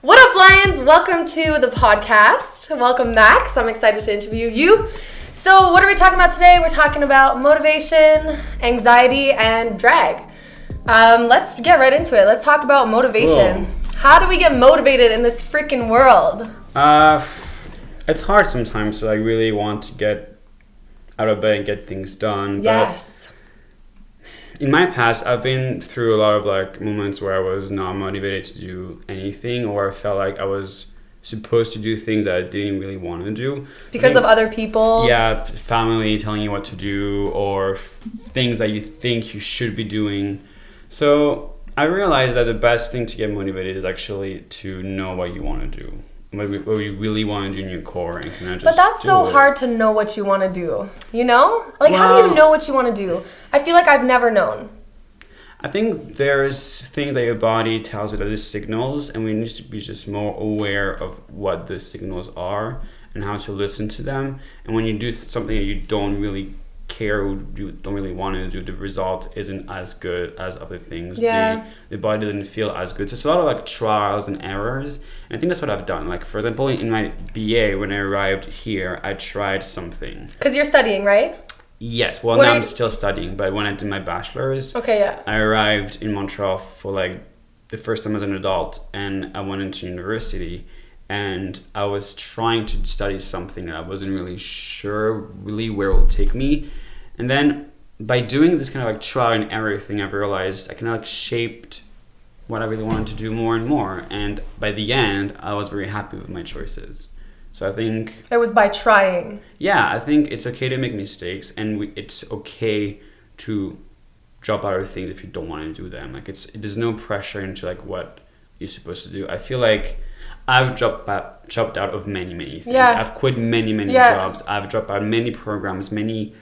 What up, Lions? Welcome to the podcast. Welcome, Max. I'm excited to interview you. So, what are we talking about today? We're talking about motivation, anxiety, and drag. Um, let's get right into it. Let's talk about motivation. How do we get motivated in this freaking world? Uh, it's hard sometimes to like really want to get out of bed and get things done. Yes. In my past, I've been through a lot of like moments where I was not motivated to do anything, or I felt like I was supposed to do things that I didn't really want to do Because of other people? yeah, family telling you what to do or f- things that you think you should be doing. So I realized that the best thing to get motivated is actually to know what you want to do, what, we- what really want to do in your core, and kind of just. But that's so it. hard to know what you want to do. You know? Like, how do you know what you want to do? I feel like I've never known. I think there's things that your body tells you that is signals, and we need to be just more aware of what the signals are and how to listen to them. And when you do something that you don't really care or you don't really want to do, the result isn't as good as other things. Yeah. The, the body doesn't feel as good. So it's a lot of like trials and errors. And I think that's what I've done. Like, for example, in my BA, when I arrived here, I tried something. Because you're studying, right? Yes, well, What now I'm you- still studying, but when I did my bachelor's, Okay, yeah. I arrived in Montreal for like the first time as an adult, and I went into university, and I was trying to study something that I wasn't really sure really where it will take me, and then by doing this kind of like trial and error thing, I've realized I kind of like shaped what I really wanted to do more and more, and by the end, I was very happy with my choices. So I think It was by trying. yeah, I think it's okay to make mistakes, and we, it's okay to drop out of things if you don't want to do them. Like it's there's no pressure into like what you're supposed to do. I feel like I've dropped out, dropped out of many many things. Yeah. I've quit many many Yeah. jobs. I've dropped out many programs, many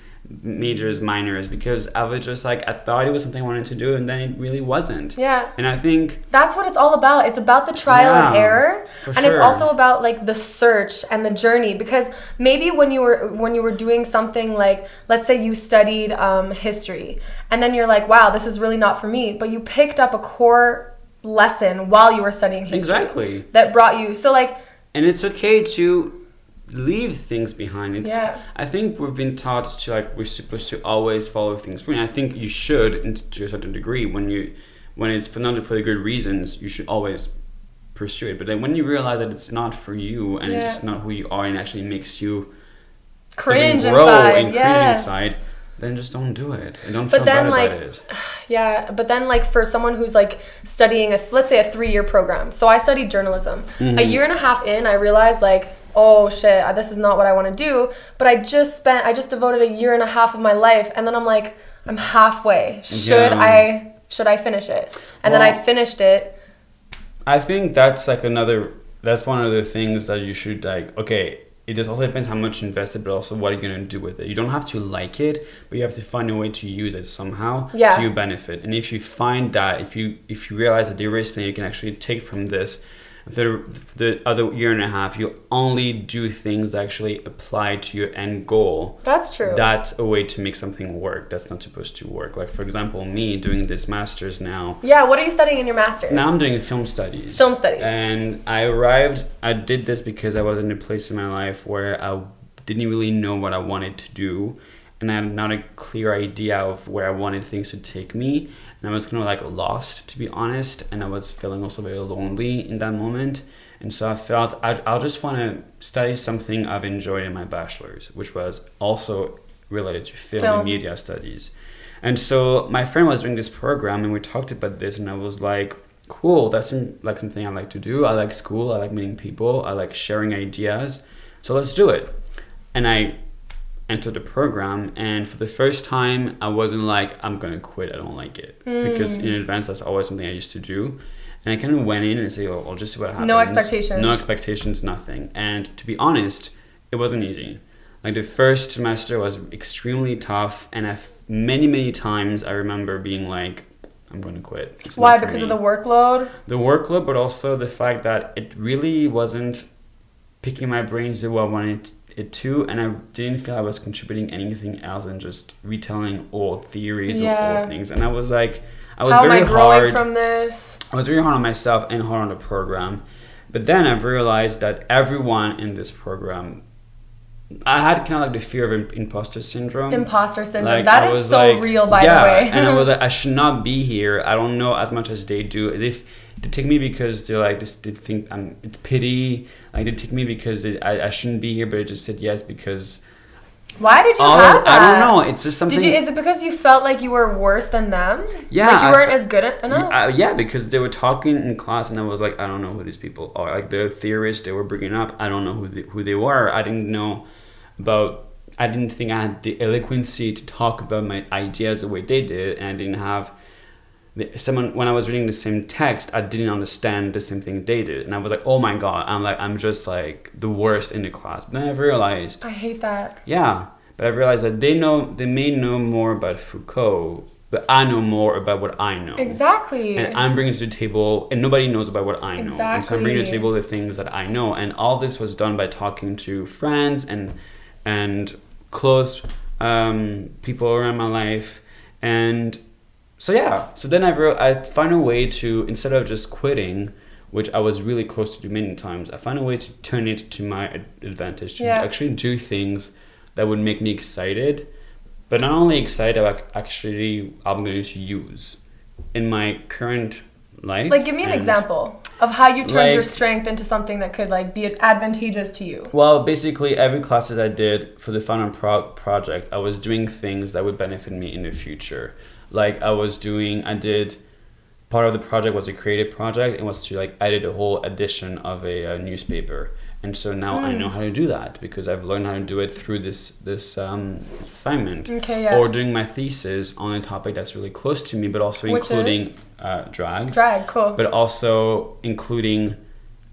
majors, minors, because I was just like I thought it was something I wanted to do, and then it really wasn't. Yeah. And I think That's what it's all about. It's about the trial and error. for And it's also about like the search and the journey because maybe when you were when you were doing something like let's say you studied um, history and then you're like, wow, this is really not for me, but you picked up a core lesson while you were studying history exactly. that brought you. So like and it's okay to leave things behind it's Yeah. i think we've been taught to like we're supposed to always follow things through and i think you should to a certain degree when you when it's for not for the good reasons you should always pursue it but then when you realize that it's not for you and it's just not who you are and actually makes you cringe grow inside. and cringe inside then just don't do it and don't But feel then, bad like, about it Yeah, but then like for someone who's like studying a let's say a three year program. So I studied journalism. Mm-hmm. A year and a half in, I realized like, oh shit, uh, this is not what I want to do. But I just spent, I just devoted a year and a half of my life, and then I'm like, I'm halfway. Should Yeah. I? Should I finish it? And then I finished it. I think that's like another. That's one of the things that you should like. Okay, it just also depends how much you invested, but also what you're gonna do with it. You don't have to like it, but you have to find a way to use it somehow Yeah. to your benefit. And if you find that, if you if you realize that there is something you can actually take from this, the the other year and a half, you only do things that actually apply to your end goal That's true. that's a way to make something work that's not supposed to work like for example me doing this masters now yeah. What are you studying in your master's? now I'm doing film studies. Film studies. And I arrived, I did this because I was in a place in my life where I didn't really know what I wanted to do. And I had not a clear idea of where I wanted things to take me. And I was kind of like lost, to be honest. And I was feeling also very lonely in that moment. And so I felt I, I'll just want to study something I've enjoyed in my bachelor's, which was also related to film, Film. and media studies. And so my friend was doing this program, and we talked about this, and I was like, "Cool, that's like something I like to do. I like school. I like meeting people. I like sharing ideas. So let's do it." And I entered the program, and for the first time, I wasn't like, "I'm gonna quit. I don't like it," hmm. because in advance, that's always something I used to do. And I kind of went in and said, "Oh, I'll just see what happens." No expectations. No expectations. Nothing. And to be honest, it wasn't easy. Like the first semester was extremely tough, and I f- many many times I remember being like, "I'm going to quit." It's Why? Because of the workload. the workload, but also the fact that it really wasn't picking my brains the way I wanted it to, and I didn't feel I was contributing anything else than just retelling old theories or old things. And I was like, I was How am very I growing hard. from this? I was very hard on myself and hard on the program. But then I've realized that everyone in this program, I had kind of like the fear of imposter syndrome. Imposter syndrome. Like, that is so like- real, by yeah, the way. and I was like, I should not be here. I don't know as much as they do. If they take me because they're like this, they think I'm. It's pity. Like they take me because they, I, I shouldn't be here, but I just said yes because. Why did you all have of- that? I don't know. It's just something. Did you? Is it because you felt like you were worse than them? Yeah, Like you weren't fe- as good at enough. Uh, yeah, because they were talking in class, and I was like, I don't know who these people are. Like the theorists they were bringing up, I don't know who they, who they were. I didn't know about. I didn't think I had the eloquency to talk about my ideas the way they did, and I didn't have. Someone when I was reading the same text, I didn't understand the same thing they did, and I was like, "Oh my god!" I'm like, I'm just like the worst in the class. But then I realized, I hate that. yeah, but I realized that they know they may know more about Foucault, but I know more about what I know. Exactly. And I'm bringing to the table, and nobody knows about what I know. And so I'm bringing to the table the things that I know. And all this was done by talking to friends and and close um, people around my life. And so yeah, so then I wrote, I find a way to instead of just quitting, which I was really close to do many times, I find a way to turn it to my advantage to Yeah. actually do things that would make me excited, but not only excited, like actually I'm going to use in my current life. like, give me an example of how you turned your strength into something that could like be advantageous to you. Well, basically, every classes I did for the final pro- project, I was doing things that would benefit me in the future. Like I was doing, I did. Part of the project was a creative project, and was to like edit a whole edition of a, uh newspaper. And so now I Hmm. know how to do that because I've learned how to do it through this this um, this assignment. Okay, yeah. Or doing my thesis on a topic that's really close to me, but also Which including uh, drag Drag, cool. but also including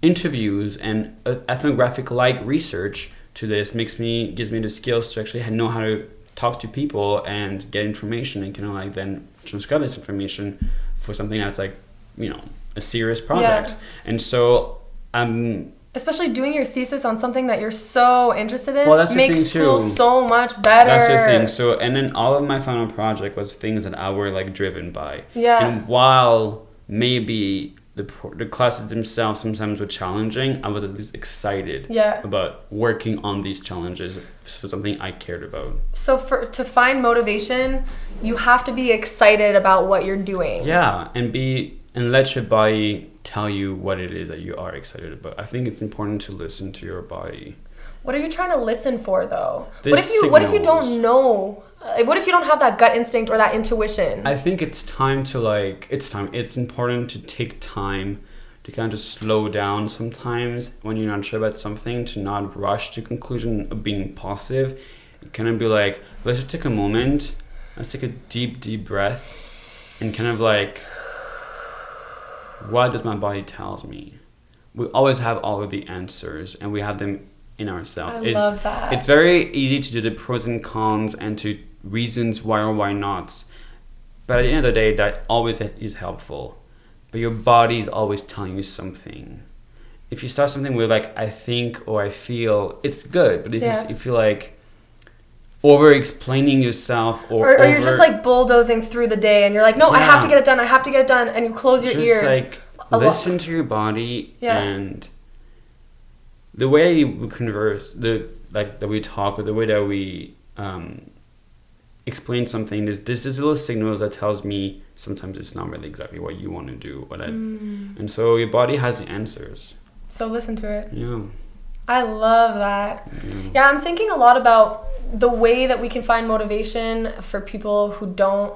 interviews and uh, ethnographic like research to this makes me gives me the skills to actually know how to talk to people and get information and kind of like then transcribe this information for something that's like you know a serious project Yeah. and so um Especially doing your thesis on something that you're so interested in Well, that's the makes thing, school too. so much better. That's the thing. So, and then all of my final project was things that I were like driven by. Yeah. And while maybe the the classes themselves sometimes were challenging, I was at least excited Yeah. about working on these challenges for something I cared about. So for to find motivation, you have to be excited about what you're doing. Yeah, and be and let your body tell you what it is that you are excited about. I think it's important to listen to your body. What are you trying to listen for though? what if you what if you don't know? Uh, what if you don't have that gut instinct or that intuition? I think it's time to like it's time. It's important to take time to kind of just slow down sometimes when you're not sure about something to not rush to conclusion of being positive. Kind of be like, let's just take a moment. Let's take a deep, deep breath and kind of like what does my body tells me? We always have all of the answers and we have them in ourselves. I it's, love that. It's very easy to do the pros and cons and to reasons why or why not. But at the end of the day, that always is helpful. But your body is always telling you something. If you start something with like I think or I feel, it's good. But if Yeah. you, if you like over explaining yourself or, or, or you're just like bulldozing through the day and you're like, no, I have to get it done. I have to get it done, and you close your just ears. like a lot. listen to your body Yeah. and the way we converse the like that we talk or the way that we um, explain something is this is little signals that tells me sometimes it's not really exactly what you want to do or that Mm. and so your body has the answers so listen to it. yeah, I love that. yeah. Yeah, I'm thinking a lot about the way that we can find motivation for people who don't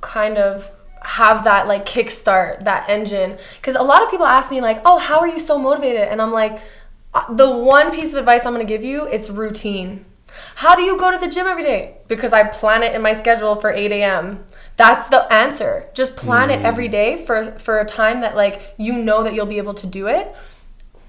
kind of have that like kickstart, that engine. Because a lot of people ask me, like, oh, how are you so motivated? And I'm like, uh, the one piece of advice I'm gonna give you is routine. How do you go to the gym every day? Because I plan it in my schedule for 8 a.m. That's the answer. Just plan it every day for for a time that like you know that you'll be able to do it.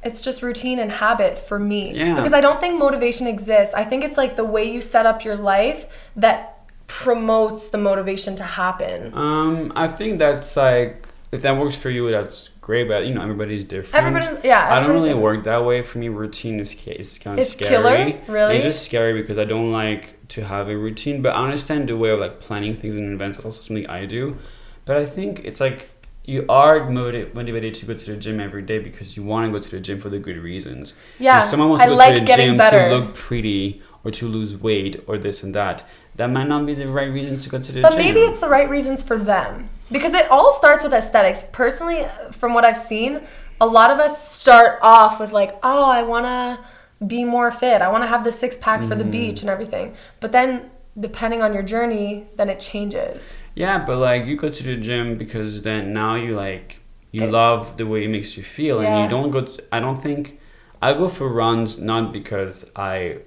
It's just routine and habit for me. Yeah. Because I don't think motivation exists. I think it's like the way you set up your life that promotes the motivation to happen. um i think that's like if that works for you that's great but you know everybody's different Everybody, yeah. I don't really different. work that way. For me, routine is is kind of It's scary. killer? Really? It's just scary because I don't like to have a routine. But I understand the way of like planning things in advance. That's also something I do. But I think it's like you are motivated, motivated to go to the gym every day because you want to go to the gym for the good reasons. Yeah, If someone wants I to go like to the gym better. to look pretty or to lose weight or this and that, that might not be the right reasons to go to the But gym. But maybe it's the right reasons for them. Because it all starts with aesthetics. Personally, from what I've seen, a lot of us start off with like, oh, I want to be more fit. I want to have the six pack for the beach and everything. But then, depending on your journey, then it changes. Yeah, but like you go to the gym because then now you like you love the way it makes you feel, and you don't go. To, I don't think I go for runs not because I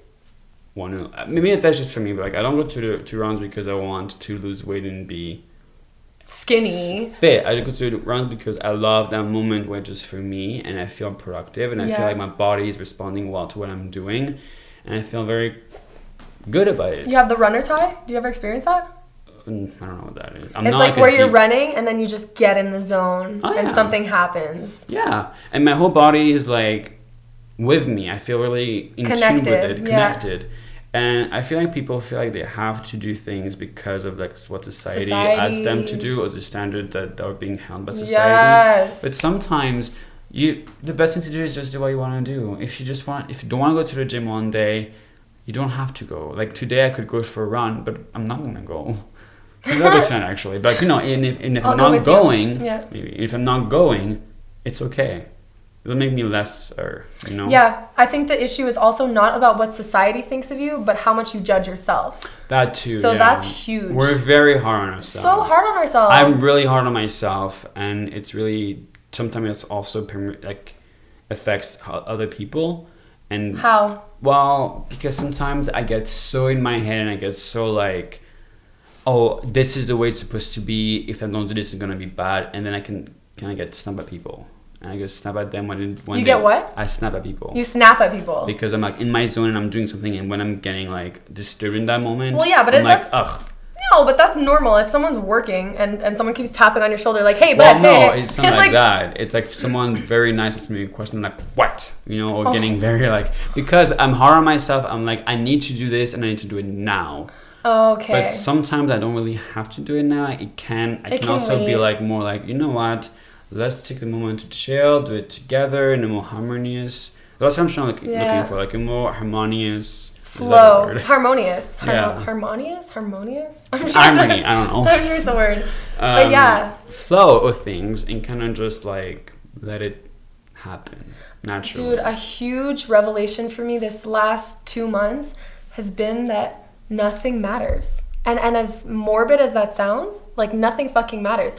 want to. Maybe that's just for me, but like I don't go to the to runs because I want to lose weight and be Skinny. fit. I to the runs because I love that moment where just for me, and I feel productive, and I Yeah. feel like my body is responding well to what I'm doing, and I feel very good about it. You have the runner's high? Do you ever experience that? Mm, I don't know what that is. I'm it's like a where you're deep- running and then you just get in the zone Oh, and yeah. something happens. Yeah, and my whole body is like with me. I feel really in tune with Connected, it, yeah. And I feel like people feel like they have to do things because of like what society, asks them to do or the standards that are being held by society. Yes. But sometimes you the best thing to do is just do what you want to do. If you just want if you don't want to go to the gym one day, you don't have to go. Like today I could go for a run, but I'm not gonna go. I'm not actually. But you know, and if, and if I'll I'm go not going, Yeah. maybe if I'm not going, it's okay. It'll make me less, or you know, Yeah, I think the issue is also not about what society thinks of you, but how much you judge yourself. that too. So yeah. that's huge. We're very hard on ourselves. so hard on ourselves. I'm really hard on myself, and it's really sometimes it's also like affects other people, and how? well, because sometimes I get so in my head and I get so like, oh, this is the way it's supposed to be. If I don't do this, it's gonna be bad, and then I can kind of get snap by people, and I go snap at them when when You get what? I snap at people You snap at people. because I'm like in my zone and I'm doing something, and when I'm getting like disturbed in that moment, Well, yeah, but I'm it- like, ugh. no, but that's normal. If someone's working and, and someone keeps tapping on your shoulder, like, hey, Well, bud, no, hey, it's not like, that. It's like someone very nice asks me a question, like, what? You know, or Oh. getting very like, because I'm hard on myself, I'm like, I need to do this and I need to do it now. Okay. But sometimes I don't really have to do it now. It can, I It can, can also be like more like, you know what? Let's take a moment to chill, do it together in a more harmonious. That's what I'm trying to look, Yeah. looking for, like a more harmonious is that a Flow, harmonious, Harmo- Yeah. harmonious, harmonious. I'm sure it's Harmony. a- I don't know. I'm sure it's a word. But Um, yeah. flow of things and kind of just like let it happen naturally. Dude, a huge revelation for me this last two months has been that nothing matters. And and as morbid as that sounds, like nothing fucking matters.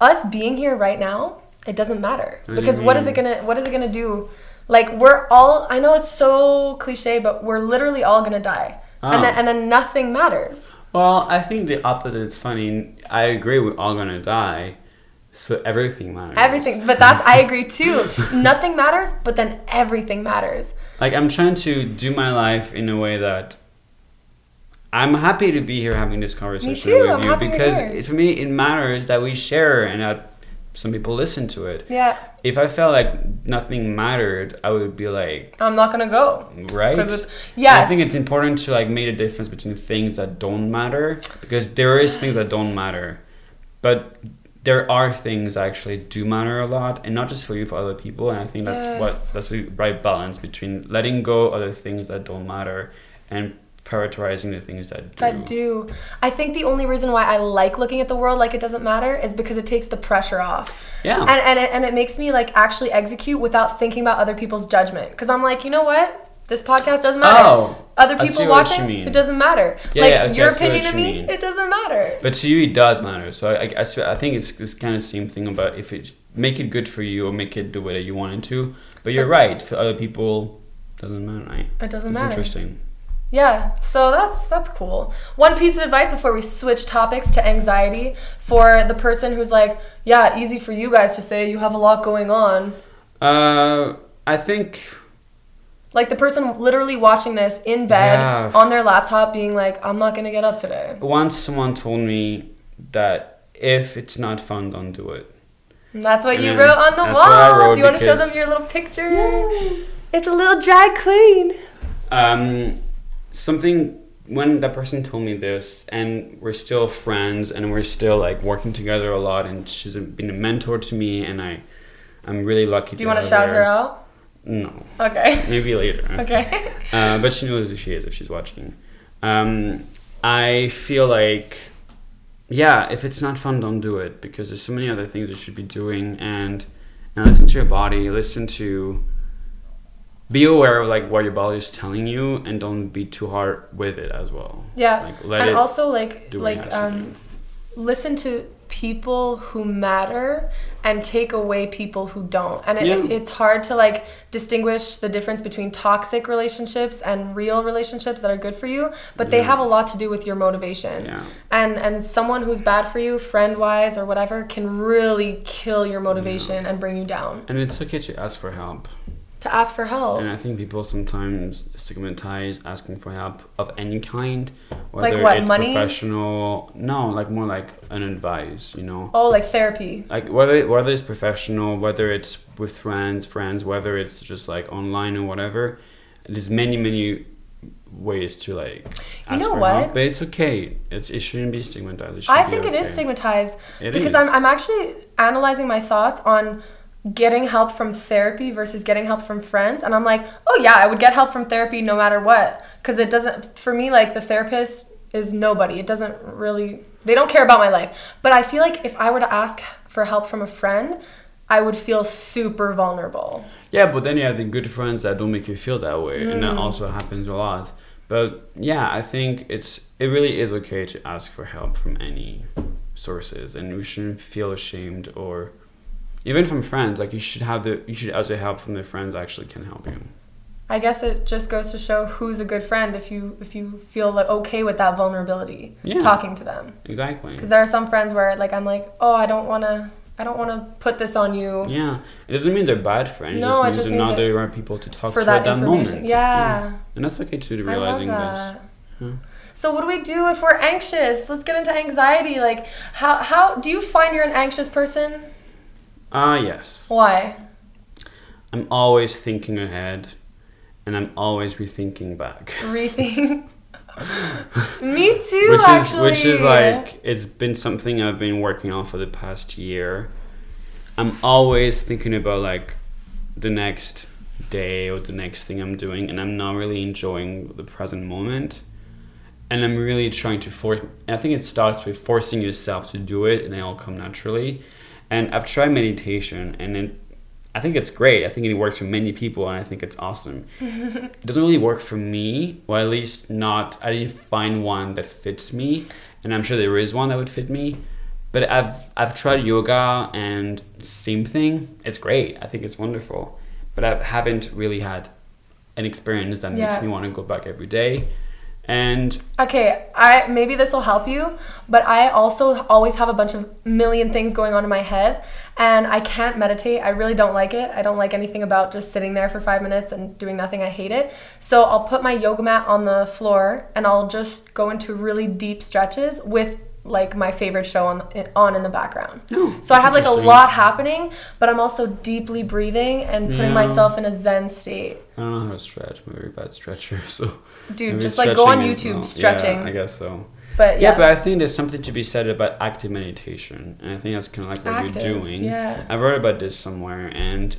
Us being here right now, it doesn't matter. What do Because what is it gonna what is it gonna do? Like we're all I know it's so cliche, but we're literally all gonna die. And Oh. then and then nothing matters. Well, I think the opposite is funny. I agree we're all gonna die, so everything matters. Everything. But that's I agree too. nothing matters, but then everything matters. Like I'm trying to do my life in a way that I'm happy to be here having this conversation too, with I'm you happy you're because here. for me it matters that we share and that some people listen to it. Yeah. If I felt like nothing mattered, I would be like, I'm not gonna go. Right. it- And. I think it's important to like make a difference between things that don't matter because there is things that don't matter, but there are things that actually do matter a lot, and not just for you, for other people. And I think that's Yes. what that's the right balance between letting go of the things that don't matter and prioritizing the things that do. that do. I think the only reason why I like looking at the world like it doesn't matter is because it takes the pressure off. Yeah. And and it, and it makes me like actually execute without thinking about other people's judgment. Because I'm like, you know what? This podcast doesn't matter. Oh, other I people see what you watching, mean. it doesn't matter. Yeah, like yeah, okay, your opinion of you me, mean. it doesn't matter. But to you, it does matter. So I, I, I I think it's this kind of same thing about if it make it good for you or make it the way that you want it to. But you're right. For other people, doesn't matter. Right? It doesn't It's matter. interesting. Yeah, so that's that's cool. One piece of advice before we switch topics to anxiety for the person who's like, yeah, easy for you guys to say you have a lot going on. Uh, I think Like the person literally watching this in bed Yeah. on their laptop being like, I'm not gonna get up today. once someone told me that if it's not fun, don't do it. And that's what And you wrote on the that's what I wall. Do you want to show them your little picture? It's a little drag queen. Um, something when that person told me this, and we're still friends, and we're still like working together a lot, and she's been a mentor to me, and I, I'm really lucky. Do you want to shout her out? No. Okay. Maybe later. okay. Uh, but she knows who she is if she's watching. Um, I feel like, yeah, if it's not fun, don't do it because there's so many other things you should be doing, and and listen to your body, listen to be aware of like what your body is telling you and don't be too hard with it as well Yeah. like let and it also like it like um listen to people who matter and take away people who don't. And it, Yeah. it's hard to like distinguish the difference between toxic relationships and real relationships that are good for you, but they have a lot to do with your motivation. yeah And and someone who's bad for you, friend wise or whatever, can really kill your motivation and bring you down. and it's okay to ask for help To ask for help. and i think people sometimes stigmatize asking for help of any kind whether Like what, it's money? professional no like more like an advice you know Oh, like therapy. like whether whether it's professional, whether it's with friends, friends, whether it's just like online or whatever, there's many many ways to like. You know for what? help, but it's okay. It's it shouldn't be stigmatized. It I be think it is stigmatized It because is. I'm, I'm actually analyzing my thoughts on getting help from therapy versus getting help from friends. And i'm like oh yeah i would get help from therapy no matter what. Because it doesn't for me like the therapist is nobody. It doesn't really they don't care about my life. But i feel like if i were to ask for help from a friend i would feel super vulnerable. Yeah, but then you have the good friends that don't make you feel that way, and Mm. that also happens a lot. But yeah, I think it's it really is okay to ask for help from any sources, and we shouldn't feel ashamed or even from friends. Like you should have the you should also help from the friends actually can help you. i guess it just goes to show who's a good friend if you if you feel like okay with that vulnerability Yeah. talking to them Exactly. Because there are some friends where like I'm like, oh, I don't want to, I don't want to put this on you Yeah, it doesn't mean they're bad friends. No, it just it just means means another people to talk for to that at that moment. Yeah, and that's okay too. To realizing this. that. Yeah. So what do we do if we're anxious? Let's get into anxiety. Like, how how do you find you're an anxious person? Ah, yes. Why? I'm always thinking ahead, and I'm always rethinking back. Rethink. Me too. which is actually. which is like it's been something I've been working on for the past year. I'm always thinking about like the next day or the next thing I'm doing, and I'm not really enjoying the present moment. And I'm really trying to force. I think it starts with forcing yourself to do it, and it'll come naturally. And I've tried meditation, and it, I think it's great. I think it works for many people, and I think it's awesome. it doesn't really work for me, or at least not. I didn't find one that fits me, and I'm sure there is one that would fit me. But I've I've tried yoga, and same thing. It's great. I think it's wonderful, but I haven't really had an experience that Yeah. makes me want to go back every day. And Okay, I maybe this will help you, but I also always have a bunch of million things going on in my head and I can't meditate. I really don't like it. I don't like anything about just sitting there for 5 minutes and doing nothing. I hate it. So I'll put my yoga mat on the floor and I'll just go into really deep stretches with like my favorite show on on in the background. No, so I have like a lot happening, but I'm also deeply breathing and putting Yeah. myself in a zen state. I don't know how to stretch. I'm a very bad stretcher, so Dude, just like go on YouTube not- stretching. Yeah, I guess so. but Yeah. yeah. but I think there's something to be said about active meditation, and I think that's kind of like what Active, you're doing. yeah. I read about this somewhere, and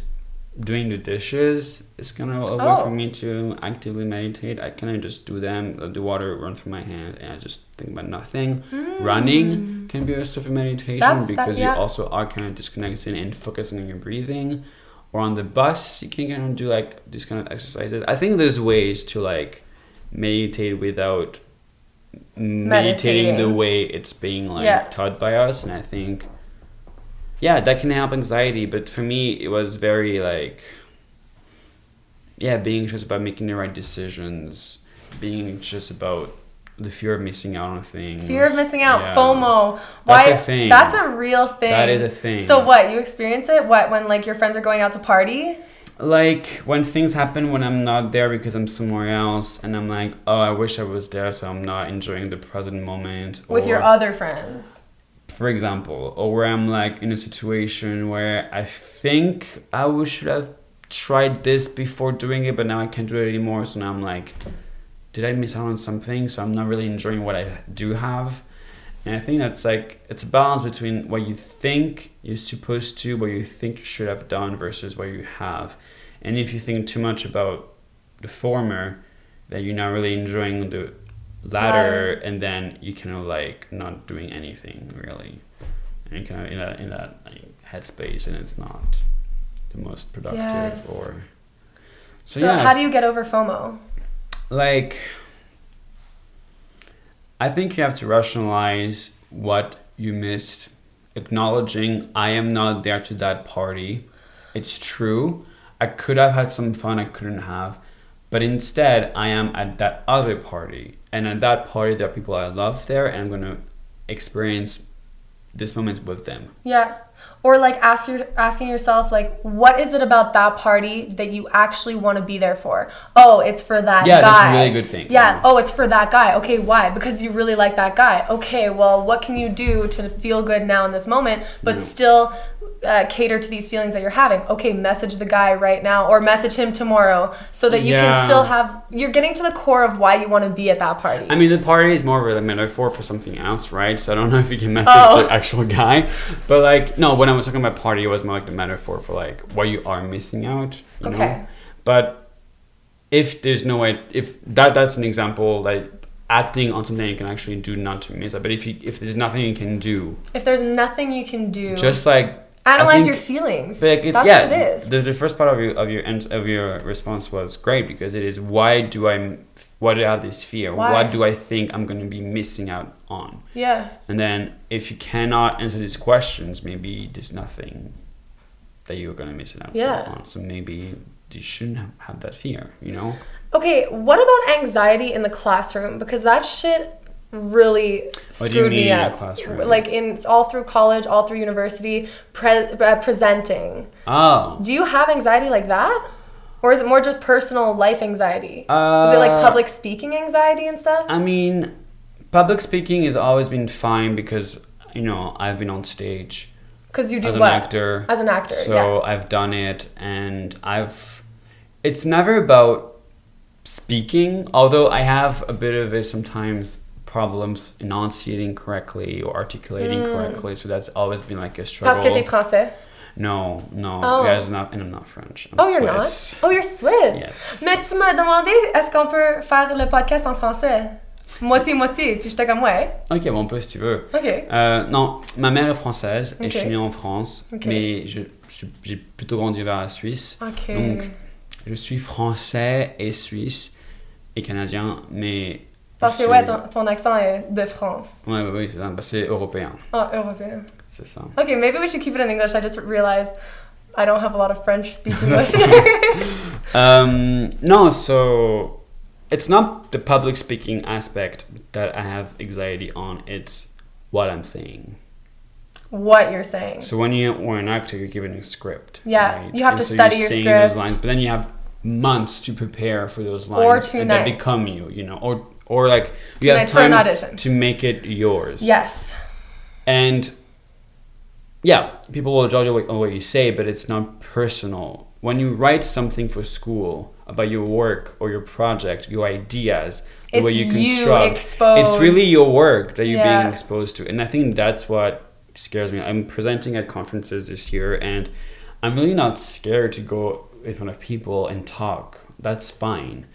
doing the dishes is kind of a way Oh. for me to actively meditate. I kind of just do them, let the water run through my hand, and I just think about nothing. Running can be a sort of meditation Mm. That's- that- because yeah. you also are kind of disconnecting and focusing on your breathing. Or on the bus, you can kind of do like these kind of exercises. I think there's ways to like meditate without meditating, the way it's being like Yeah. taught by us, and I think yeah, that can help anxiety. But for me, it was very like yeah, being anxious about making the right decisions, being anxious about the fear of missing out on things. Fear of missing out, Yeah. FOMO. That's Why? a thing. That's a real thing. That is a thing. So what? You experience it? What when like your friends are going out to party? like when things happen when I'm not there because I'm somewhere else, and I'm like, oh, I wish I was there, so I'm not enjoying the present moment. With your other friends. For example, or where I'm like in a situation where I think I should have tried this before doing it, but now I can't do it anymore. So now I'm like did I miss out on something? So I'm not really enjoying what I do have. And I think that's like it's a balance between what you think you're supposed to, what you think you should have done versus what you have. And if you think too much about the former, then you're not really enjoying the Latter. and then you kind of like not doing anything really, and you kind of in that in that like, headspace, and it's not the most productive Yes. or. So, yeah, how do you get over FOMO? like i think you have to rationalize what you missed acknowledging i am not there to that party it's true i could have had some fun i couldn't have but instead i am at that other party and at that party there are people i love there and i'm to experience this moment with them Yeah. Or like ask your asking yourself like what is it about that party that you actually want to be there for? Oh, it's for that Yeah, that's a guy. really good thing. Yeah. Yeah. Oh, it's for that guy. Okay, why? Because you really like that guy. Okay, well, what can you do to feel good now in this moment but Yeah. still uh, cater to these feelings that you're having? Okay, message the guy right now or message him tomorrow so that you Yeah. can still have you're getting to the core of why you want to be at that party. I mean, the party is more of a metaphor for something else, right? So I don't know if you can message Oh. the actual guy, but like, no, when I was talking about party, it was more like the metaphor for like what you are missing out. You Okay. Know? But if there's no way, if that that's an example, like acting on something you can actually do not to miss it. But if you if there's nothing you can do, if there's nothing you can do, just like analyze think- your feelings. Like, it- That's yeah, what it is. The, the first part of your of your end of your response was great because it is why do I why are these have this fear? Why? What do I think I'm going to be missing out on? Yeah. And then if you cannot answer these questions, maybe there's nothing that you're going to miss out Yeah. on. So maybe you shouldn't have, that fear, you know? Okay, what about anxiety in the classroom? Because that shit really What screwed me up. classroom? Like in all through college, all through university, pre- uh, presenting. Oh. Do you have anxiety like that? Or is it more just personal life anxiety? Uh, is it like public speaking anxiety and stuff? I mean, public speaking has always been fine because, you know, I've been on stage. Because you do as an actor. As an actor, So yeah. I've done it and I've it's never about speaking, although I have a bit of a sometimes problems enunciating correctly or articulating correctly. So that's always been like a struggle. Mm. Parce que t'es français. No, no. Oh. Guys, not and I'm not French. I'm Oh, you're Swiss. not? Oh, you're Swiss. Yes. Mais tu m'as demandé est-ce qu'on peut faire le podcast en français? Moitié-moitié. Puis j'étais comme ouais. Ok, bon, on peut si tu veux. Ok. Euh, non, ma mère est française et je suis né en France, Ok. mais je j'ai plutôt grandi vers la Suisse. Ok. Donc, Je suis français et suisse et canadien, mais. Parce que ouais, ton, ton accent est de France. Ouais, ouais, ouais, c'est ça. Bah, c'est européen, Oh, européen. C'est ça. Okay, maybe we should keep it in English. I just realized I don't have a lot of French speaking listeners. Um, no, so it's not the public speaking aspect that I have anxiety on. It's what I'm saying. what you're saying. So when you are an actor, you're given a script. Yeah, you have to so study you're your saying script. Those lines, but then you have months to prepare for those lines, Or two and nights. become you. You know, or or like Two you have for an time to make it yours. Yes. And yeah, people will judge what, on what you say, but it's not personal. When you write something for school about your work or your project, your ideas, the It's way you you construct, exposed. it's really your work that you're Yeah. being exposed to. And I think that's what scares me. I'm presenting at conferences this year, and I'm really not scared to go in front of people and talk. That's fine.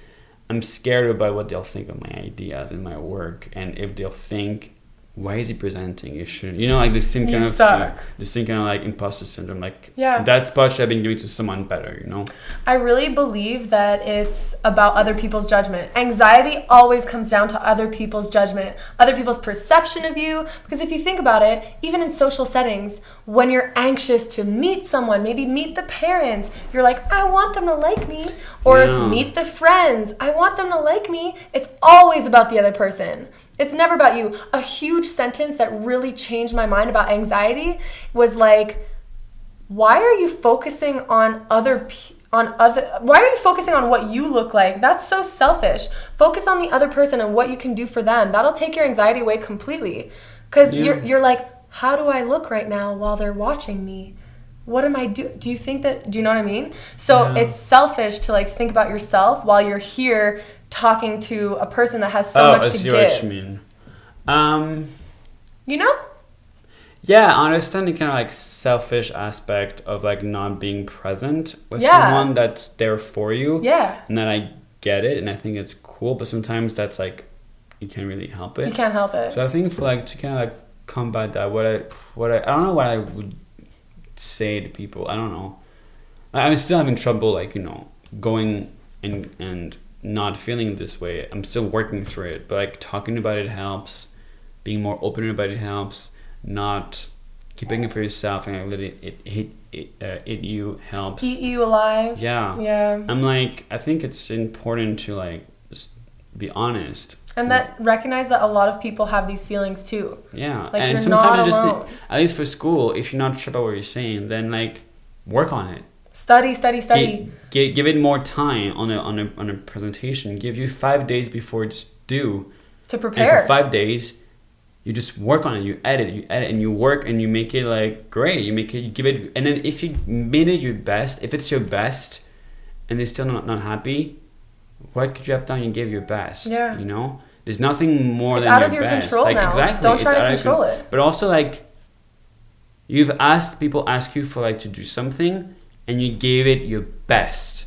I'm scared about what they'll think of my ideas and my work, and if they'll think, "Why is he presenting? You shouldn't." You know, like the same You kind of suck. the same kind of like imposter syndrome. Like Yeah. that spot should have been given to someone better. You know. I really believe that it's about other people's judgment. Anxiety always comes down to other people's judgment, other people's perception of you. Because if you think about it, even in social settings, when you're anxious to meet someone, maybe meet the parents, you're like, I want them to like me. Or Yeah. meet the friends, I want them to like me. It's always about the other person. It's never about you. A huge sentence that really changed my mind about anxiety was like, why are you focusing on other pe- on other why are you focusing on what you look like that's so selfish focus on the other person and what you can do for them that'll take your anxiety away completely because Yeah. you're, you're like how do i look right now while they're watching me what am i do do you think that do you know what i mean so Yeah. it's selfish to like think about yourself while you're here talking to a person that has so oh, much I to see give. what you mean. Um, You know? yeah, I understand the kind of like selfish aspect of like not being present with Yeah. someone that's there for you. Yeah. And then I get it, and I think it's cool, but sometimes that's like you can't really help it. You can't help it. So I think for like to kind of like combat that, what I what I I don't know what I would say to people. I don't know. I'm still having trouble like you know going and and not feeling this way. I'm still working through it, but like talking about it helps. Being more open about it helps. Not keeping it for yourself and like, letting it, it hit it, uh, it you helps. Eat you alive. Yeah. Yeah. I'm like I think it's important to like just be honest. And that recognize that a lot of people have these feelings too. Yeah, Like, and you're sometimes not it just alone. at least for school, if you're not sure about what you're saying, then like work on it. Study, study, study. Gi- gi- give it more time on a on a on a presentation. Give you five days before it's due, to and prepare. for five days, you just work on it. You edit, you edit, and you work, and you make it like great. You make it, you give it, and then if you made it your best, if it's your best, and they're still not not happy, what could you have done? You gave your best. Yeah. You know, there's nothing more It's than out your of your best. control like now. exactly. Don't try to control con- it. But also like, you've asked people ask you for like to do something, and you gave it your best.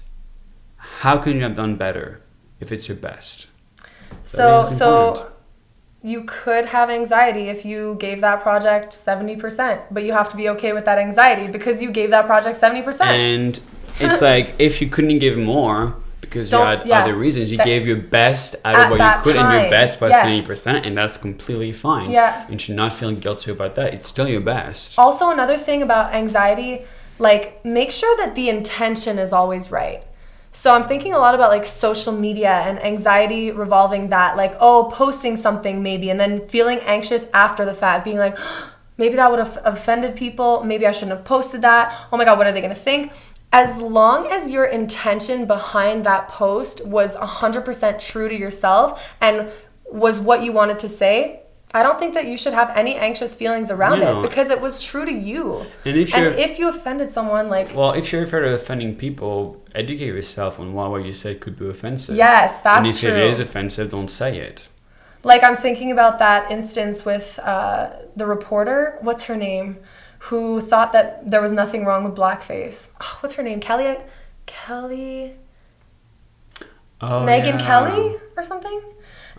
How can you have done better if it's your best? So so you could have anxiety if you gave that project 70%, but you have to be okay with that anxiety because you gave that project 70%. And it's like if you couldn't give more because Don't- you had yeah. other reasons, you That- gave your best out of what you could, and your best yes. seventy percent, and that's completely fine. Yeah. And you should not feel guilty about that. It's still your best. Also, another thing about anxiety, like make sure that the intention is always right. So I'm thinking a lot about like social media and anxiety revolving that, like, oh, posting something maybe, and then feeling anxious after the fact, being like, maybe that would have offended people. Maybe I shouldn't have posted that. Oh my God, what are they going to think? As long as your intention behind that post was 100% true to yourself and was what you wanted to say, I don't think that you should have any anxious feelings around No. it because it was true to you. And if and you're if you offended someone, like, well, if you're afraid of offending people, educate yourself on why what you said could be offensive. yes, that's true. and if true. it is offensive, don't say it. like, I'm thinking about that instance with uh, the reporter. What's her name? Who thought that there was nothing wrong with blackface? Oh, what's her name? Kelly? Kelly? Oh, Megyn yeah. Kelly or something?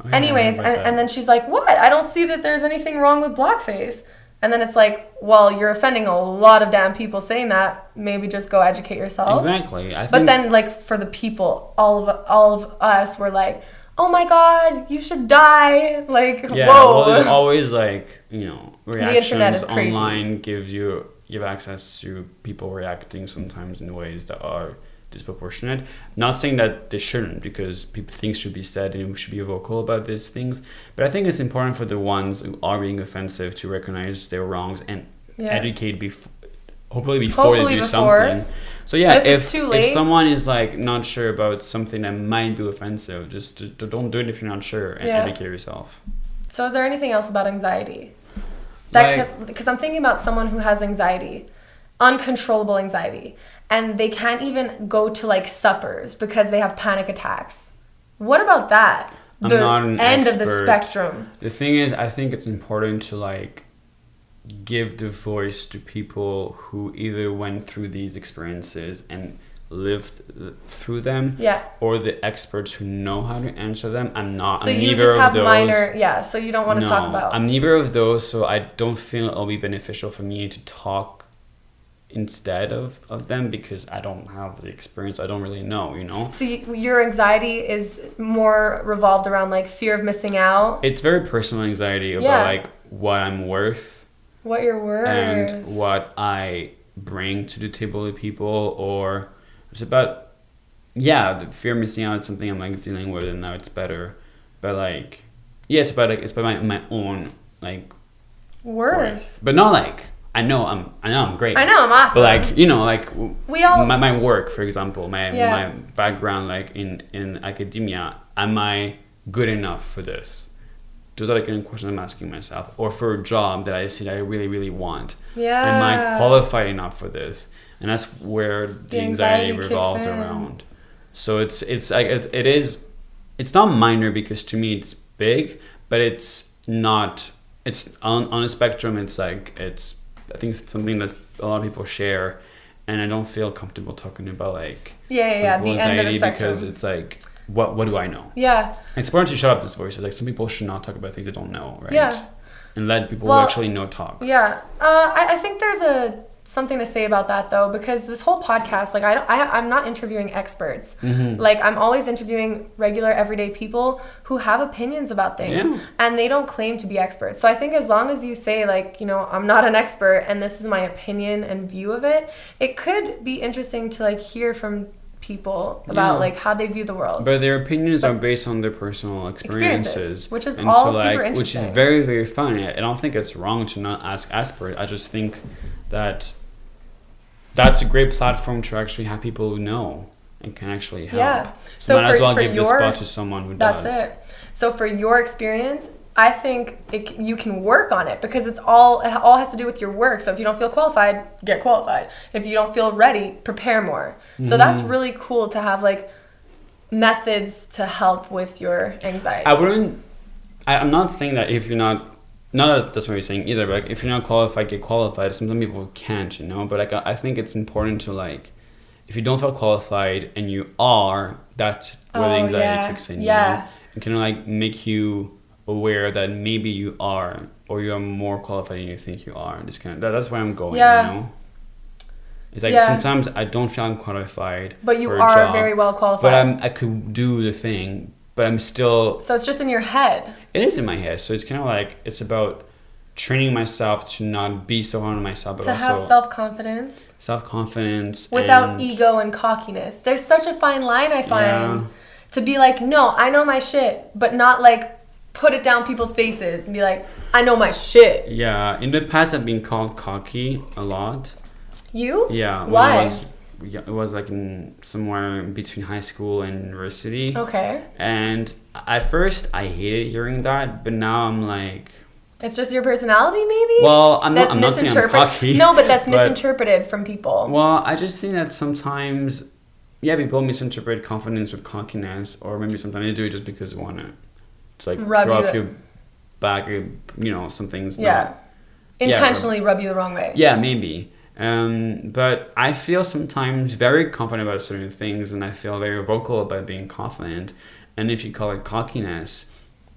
I Anyways, and, that. and then she's like, What? I don't see that there's anything wrong with blackface. And then it's like, Well, you're offending a lot of damn people saying that. Maybe just go educate yourself. exactly. I think But then, like for the people, all of all of us were like, "Oh my God, you should die!" Like, Yeah, whoa. well, there's always like you know reactions internet is crazy. online gives you give access to people reacting sometimes in ways that are disproportionate. Not saying that they shouldn't, because people things should be said and we should be vocal about these things. But I think it's important for the ones who are being offensive to recognize their wrongs and Yeah. educate before. Hopefully before Hopefully they do before. something. So yeah, But if if too if someone is like not sure about something that might be offensive, just don't do it if you're not sure and Yeah. educate yourself. So, is there anything else about anxiety? That Like- because I'm thinking about someone who has anxiety, uncontrollable anxiety, and they can't even go to like suppers because they have panic attacks. What about that? I'm the not an end of the spectrum. The thing is, I think it's important to like give the voice to people who either went through these experiences and lived through them, Yeah. or the experts who know how to answer them. I'm not. So I'm you just have those. minor, yeah. So you don't want to talk about. I'm neither of those, so I don't feel it'll be beneficial for me to talk instead of, of them because I don't have the experience. I don't really know, you know? So you, your anxiety is more revolved around like fear of missing out, It's very personal anxiety about Yeah. like what I'm worth what you're worth. and what I bring to the table to people, or it's about yeah, the fear of missing out is something I'm like dealing with, and now it's better. But like, yeah, it's about like it's about my my own like worth. but not like I know I'm I know I'm great. I know I'm awesome. But like you know, like We all- my, my work, for example, my Yeah. my background, like in in academia, am I good enough for this? Those are the kind of questions I'm asking myself. Or for a job that I see that I really really want, yeah. am I qualified enough for this? And that's where the, The anxiety, anxiety revolves around. So it's it's like it, it is it's not minor because to me it's big, but it's not. It's on on a spectrum. It's like it's. I think it's something that a lot of people share, and I don't feel comfortable talking about like Yeah, yeah, yeah. like, The end of the spectrum. because it's like what what do I know? yeah. It's important to shut up those voices. Like some people should not talk about things they don't know, right? Yeah. And let people Well, who actually know talk. Yeah, uh, I, I think there's a something to say about that though, because this whole podcast, like I, don't, I I'm not interviewing experts. Mm-hmm. Like I'm always interviewing regular everyday people who have opinions about things, Yeah. and they don't claim to be experts. So I think as long as you say like you know I'm not an expert and this is my opinion and view of it, it could be interesting to like hear from people about Yeah. like how they view the world. But their opinions are based on their personal experiences, Experiences, which is and all so, like, super interesting. Which is very very fun. I I don't think it's wrong to not ask expert. I just think that that's a great platform to actually have people who know and can actually help. Yeah. So might as for- well for give the your- spot to someone who That's does. it. So for your experience, I think it, you can work on it because it's all it all has to do with your work. So if you don't feel qualified, get qualified. If you don't feel ready, prepare more. So that's Mm-hmm. really cool to have like methods to help with your anxiety. I wouldn't. I, I'm not saying that if you're not. Not that that's what you're saying either. But like, if you're not qualified, get qualified. Some people can't, you know. But like, I, think it's important to like, if you don't feel qualified and you are, that's where the Oh, anxiety yeah. kicks in. Yeah. You know? And kind of like make you aware that maybe you are, or you are more qualified than you think you are. This kind of that, that's where I'm going. Yeah. You know. It's like Yeah. sometimes I don't feel I'm qualified. but you are job, very well qualified. But I'm I could do the thing, but I'm still so it's just in your head. it is in my head. So it's kind of like it's about training myself to not be so hard on myself, but to have self confidence self confidence without and, ego and cockiness. There's such a fine line I find Yeah. to be like, no, I know my shit, but not like put it down people's faces and be like, I know my shit. Yeah, in the past I've been called cocky a lot. You? Yeah, Why? It was, yeah, like in somewhere between high school and university. Okay. And at first I hated hearing that, but now I'm like, It's just your personality, maybe? well, I'm not. that's I'm not saying I'm cocky. No, but that's but- misinterpreted from people. Well, I just think that sometimes, yeah, people misinterpret confidence with cockiness, or maybe sometimes they do it just because they want to, to like Rub throw you off the- your back, you know, some things. yeah. not- Intentionally rub you the wrong way. Yeah, maybe. Um, but I feel sometimes very confident about certain things, and I feel very vocal about being confident. And if you call it cockiness,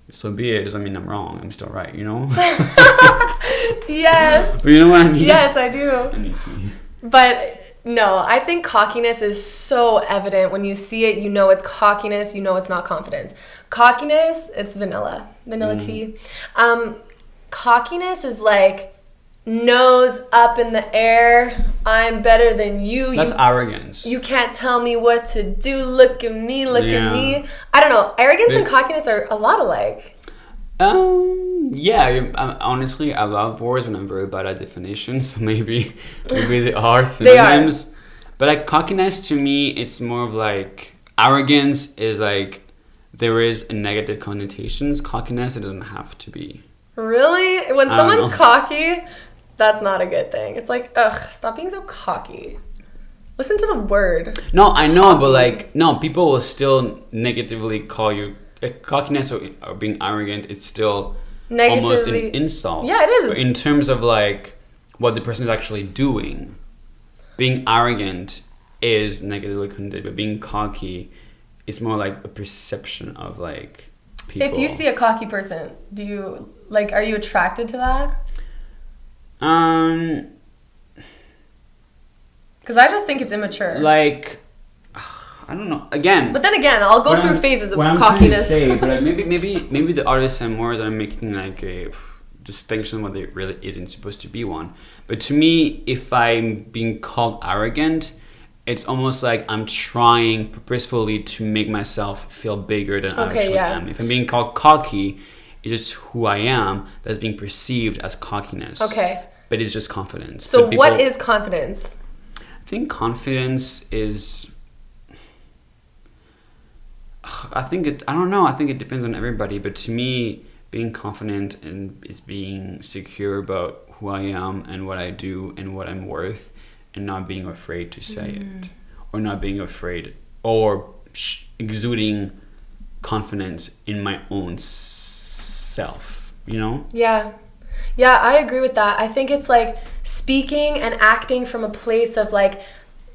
so be it. Doesn't mean I'm wrong. I'm still right, you know. Yes. but you know what I mean? yes, I do. I need to. But no, I think cockiness is so evident. When you see it, you know it's cockiness, you know it's not confidence. Cockiness, it's vanilla, vanilla Mm. tea. Um, cockiness is like nose up in the air. I'm better than you. That's you arrogance. you can't tell me what to do. Look at me, look Yeah. at me. I don't know. Arrogance and cockiness are a lot alike. Um. Yeah. you- um, honestly, I love words, but I'm very bad at definitions. So maybe, maybe they are They are. synonyms. But like cockiness to me, it's more of like arrogance is like there is a negative connotations. Cockiness it doesn't have to be. Really? When someone's cocky, that's not a good thing. It's like, ugh, stop being so cocky. Listen to the word. No, I know, but like no, people will still negatively call you uh, cockiness or, or being arrogant. It's still almost an insult. Yeah, it is. But in terms of like what the person is actually doing, being arrogant is negatively connoted, but being cocky is more like a perception of like people. If you see a cocky person, do you like? Are you attracted to that? Um Because I just think it's immature. like I don't know. Again, but then again, I'll go through I'm- phases of I'm cockiness. say, but like, maybe maybe maybe the artists and more are making like a distinction what there really isn't supposed to be one. But to me, if I'm being called arrogant, it's almost like I'm trying purposefully to make myself feel bigger than I actually yeah. am. If I'm being called cocky, it's just who I am that's being perceived as cockiness. okay. But it's just confidence. So But what people- is confidence? I think confidence is. I think it. I don't know. I think it depends on everybody. But to me, being confident and is being secure about who I am and what I do and what I'm worth, and not being afraid to say Mm. it, or not being afraid, or exuding confidence in my own self. You know? Yeah. Yeah, I agree with that. I think it's like speaking and acting from a place of like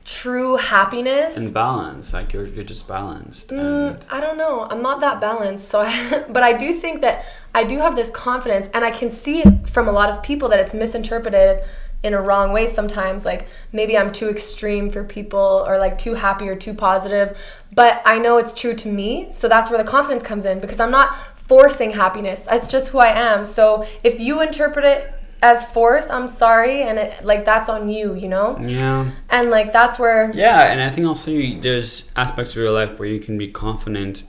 true happiness. And balance, like you're, you're just balanced. Mm, and I don't know. I'm not that balanced. So I, but I do think that I do have this confidence and I can see from a lot of people that it's misinterpreted in a wrong way sometimes like maybe I'm too extreme for people or like too happy or too positive but I know it's true to me so that's where the confidence comes in because I'm not forcing happiness that's just who I am so if you interpret it as forced I'm sorry and it like that's on you you know yeah. and like that's where Yeah, and I think also you, there's aspects of your life where you can be confident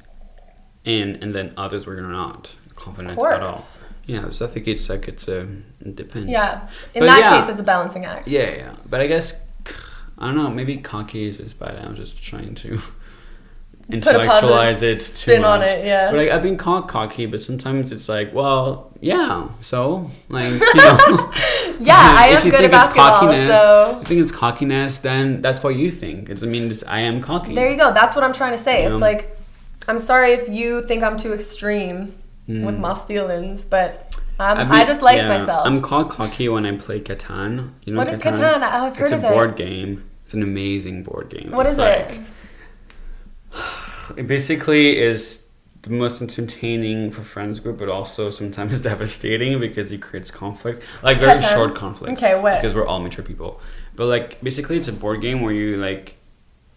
in, and then others where you're not confident at all. Yeah, so I think it's like it's a it depends. yeah in But that yeah. case it's a balancing act Yeah, yeah. But I guess I don't know. Maybe cocky is just bad. I'm just trying to intellectualize it too spin on much. it, yeah. But like I've been called cocky, but sometimes it's like, well, yeah. So like you know. yeah I if am you good at think it's basketball cockiness, so you think it's cockiness, then that's what you think. It's, I mean, it's, I am cocky. There you go. That's what I'm trying to say. Yeah. It's like, I'm sorry if you think I'm too extreme hmm. with my feelings, but. I I, just like yeah, myself. I'm called cocky when I play Catan. You know What is Catan? Oh, I've heard it's of a board game. It's an amazing board game. what It's is like, it? It basically is the most entertaining for friends group, but also sometimes devastating because it creates conflict. Like very Catan? short conflicts. Okay, what? Because we're all mature people. But like basically, it's a board game where you like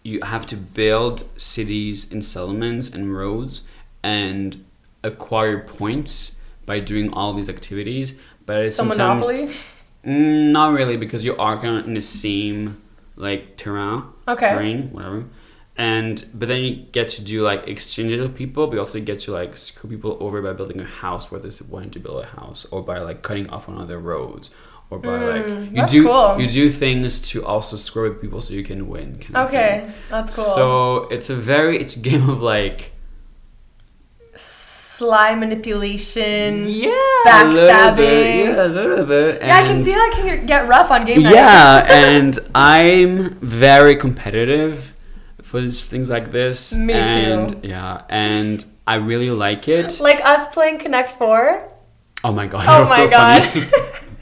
you have to build cities and settlements and roads and acquire points by doing all these activities. But it's So Monopoly? Mm, not really, because you are kind of in the same like terrain, Okay. terrain, whatever. And but then you get to do like exchanges with people, but you also get to like screw people over by building a house where they wanting to build a house, or by like cutting off one of their roads, or by like you Mm, do cool. you do things to also screw with people so you can win. Okay, that's cool. So it's a very it's a game of like Sly manipulation. yeah, Backstabbing. a little bit, yeah, a little bit. Yeah, I can see that can get rough on game night. yeah and i'm very competitive for these things like this Me and too. yeah and i really like it Like us playing Connect Four. oh my god Oh my so god. funny.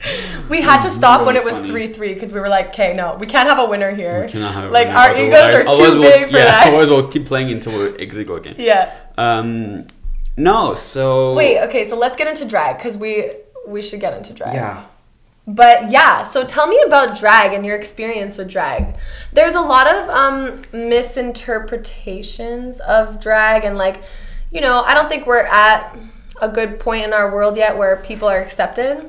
we had to stop when it was funny. three three because we were like, okay, no, we can't have a winner here. We cannot have it like right our now, egos are too we'll- big for yeah, that. otherwise we'll keep playing until we exit go again Yeah. um no so Wait, okay, so let's get into drag because we we should get into drag. yeah But yeah, so tell me about drag and your experience with drag. There's a lot of um, misinterpretations of drag, and like, you know, I don't think we're at a good point in our world yet where people are accepted.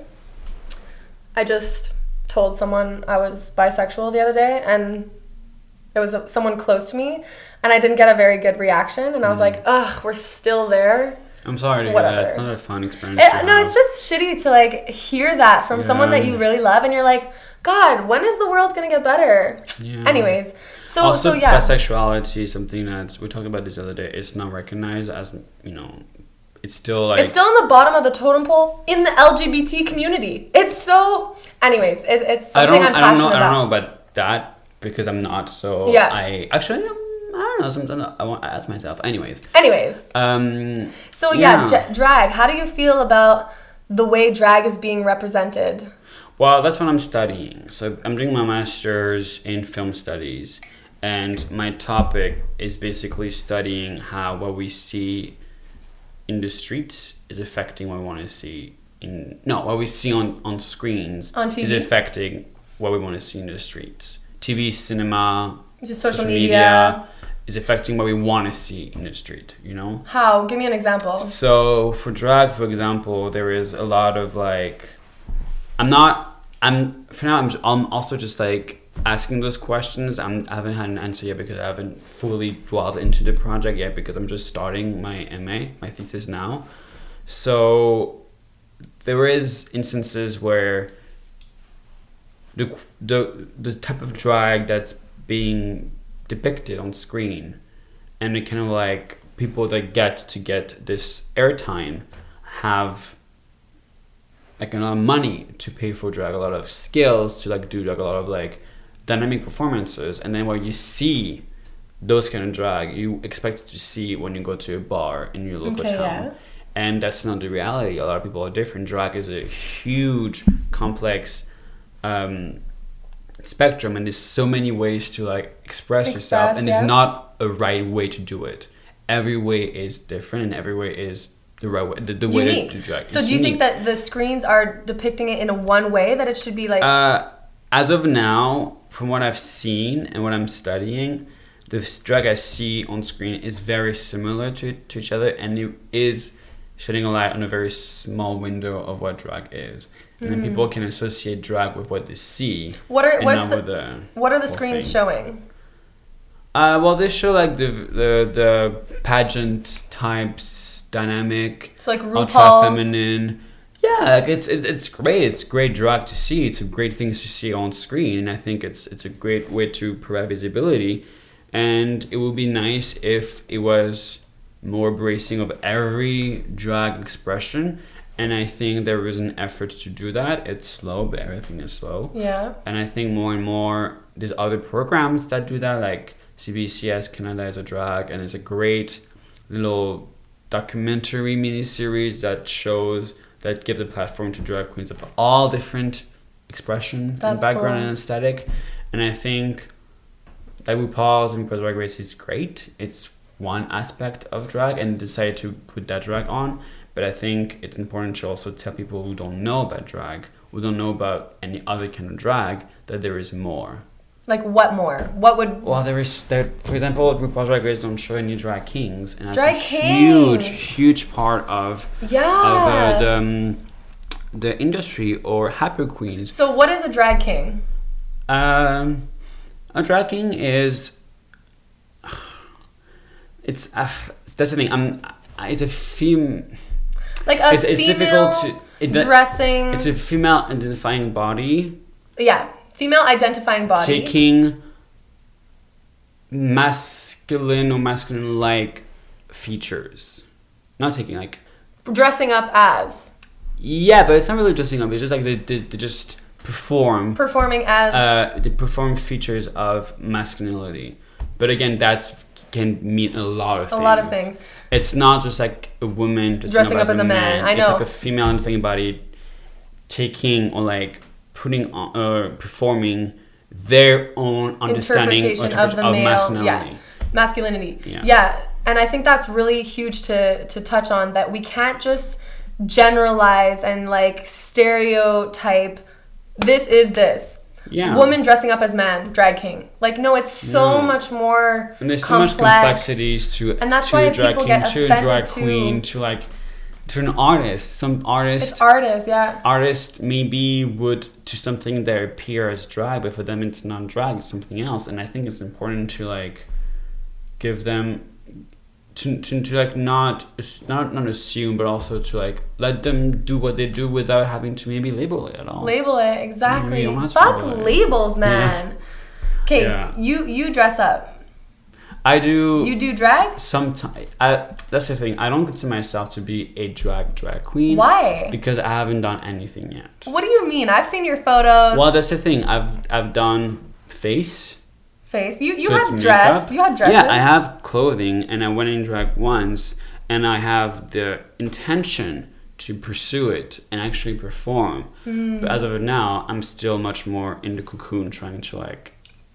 I just told someone I was bisexual the other day, and it was someone close to me, and I didn't get a very good reaction, and I was like, ugh, we're still there. I'm sorry to hear that it's not a fun experience It, no, it's just shitty to like hear that from someone that you really love, and you're like, God, when is the world gonna get better? Yeah. Anyways, so also so yeah, bisexuality is something that we talked about this other day it's not recognized as you know it's still like it's still on the bottom of the totem pole in the LGBT community. It's so. Anyways, it, it's I something don't, I'm I don't passionate know, I about. don't know about that because I'm not. So Yeah. I actually, um, I don't know. Sometimes I want to ask myself. Anyways, Anyways, um, so yeah, Yeah. j- drag. How do you feel about the way drag is being represented? well, that's what I'm studying. So I'm doing my master's in film studies, and my topic is basically studying how what we see in the streets is affecting what we want to see in no what we see on on screens On TV. is affecting what we want to see in the streets. TV, cinema, Just social, media. Is affecting what we want to see in the street, you know? How? Give me an example. So for drag, for example, there is a lot of like, I'm not, I'm, for now, I'm, j- I'm also just like asking those questions. I'm, I haven't had an answer yet because I haven't fully dwelled into the project yet because I'm just starting my MA, my thesis now. So there is instances where the, the, the type of drag that's being depicted on screen and it kind of like people that get to get this airtime have like a lot of money to pay for drag a lot of skills to like do drag a lot of like dynamic performances and then what you see those kind of drag you expect to see when you go to a bar in your local Okay, town. yeah. And that's not the reality. A lot of people are different. Drag is a huge, complex um, spectrum, and there's so many ways to like express, yourself, and yeah. it's not a right way to do it. Every way is different, and every way is the right way. The, the way to, to drag. So It's do you think that the screens are depicting it in a one way that it should be like Uh, as of now, from what I've seen and what I'm studying, the drag I see on screen is very similar to, to each other, and it is shedding a light on a very small window of what drag is. And then people can associate drag with what they see, what are what's the the. what are the screens thing. showing? Uh, well, they show like the the the pageant types, dynamic, So like ultra feminine. Yeah, like it's, it's it's great. It's great drag to see. It's a great things to see on screen, and I think it's it's a great way to provide visibility. And it would be nice if it was more bracing of every drag expression. And I think there is an effort to do that. It's slow, but everything is slow. Yeah. And I think more and more there's other programs that do that, like CBC's Canada is a drag, and it's a great little documentary miniseries that shows that gives a platform to drag queens of all different expression That's and background cool. and aesthetic. And I think that RuPaul's and RuPaul's Drag Race is great. It's one aspect of drag and decided to put that drag on. But I think it's important to also tell people who don't know about drag, who don't know about any other kind of drag, that there is more. Like what more? What would Well, there is there. For example, RuPaul's Drag Race don't show any drag kings, and that's Drag a huge, kings. huge part of yeah? of uh, the um, the industry or happy queens. so what is a drag king? Um, a drag king is. It's a f- that's the thing. I'm. It's a fem. Like a It's, it's difficult to. It, dressing. it's a female identifying body yeah, female identifying body. taking masculine or masculine like features. Not taking like dressing up as yeah, but it's not really dressing up. It's just like they, they, they just perform. performing as Uh, they perform features of masculinity, but again, that's can mean a lot of things. a lot of things. It's not just like a woman Dressing up as a man. I It's know. like a female identifying body taking or like putting on uh, performing their own understanding or Interpretation of interpretation the of, masculinity. yeah. masculinity. Yeah. and I think that's really huge to to touch on that we can't just generalize and like stereotype this is this. Yeah. Woman dressing up as man, drag king. Like no, it's so No. much more And there's so much complexities to And that's to why a drag people king, get to a drag queen, to like to an artist. Some artist It's artists, yeah. artist maybe would to something that appear as drag, but for them it's not drag, it's something else. And I think it's important to like give them to, to, to like not not not assume, but also to like let them do what they do without having to maybe label it at all. Label it exactly. You don't have to Fuck it. labels, man. Okay, Yeah. you you dress up. I do You do drag. sometimes. I that's the thing. I don't consider myself to be a drag drag queen. Why? Because I haven't done anything yet. What do you mean? I've seen your photos. Well, that's the thing. I've I've done face. Face. You you So had dress. makeup. You had dresses. Yeah, I have clothing, and I went in drag once, and I have the intention to pursue it and actually perform. Hmm. But as of now, I'm still much more in the cocoon, trying to like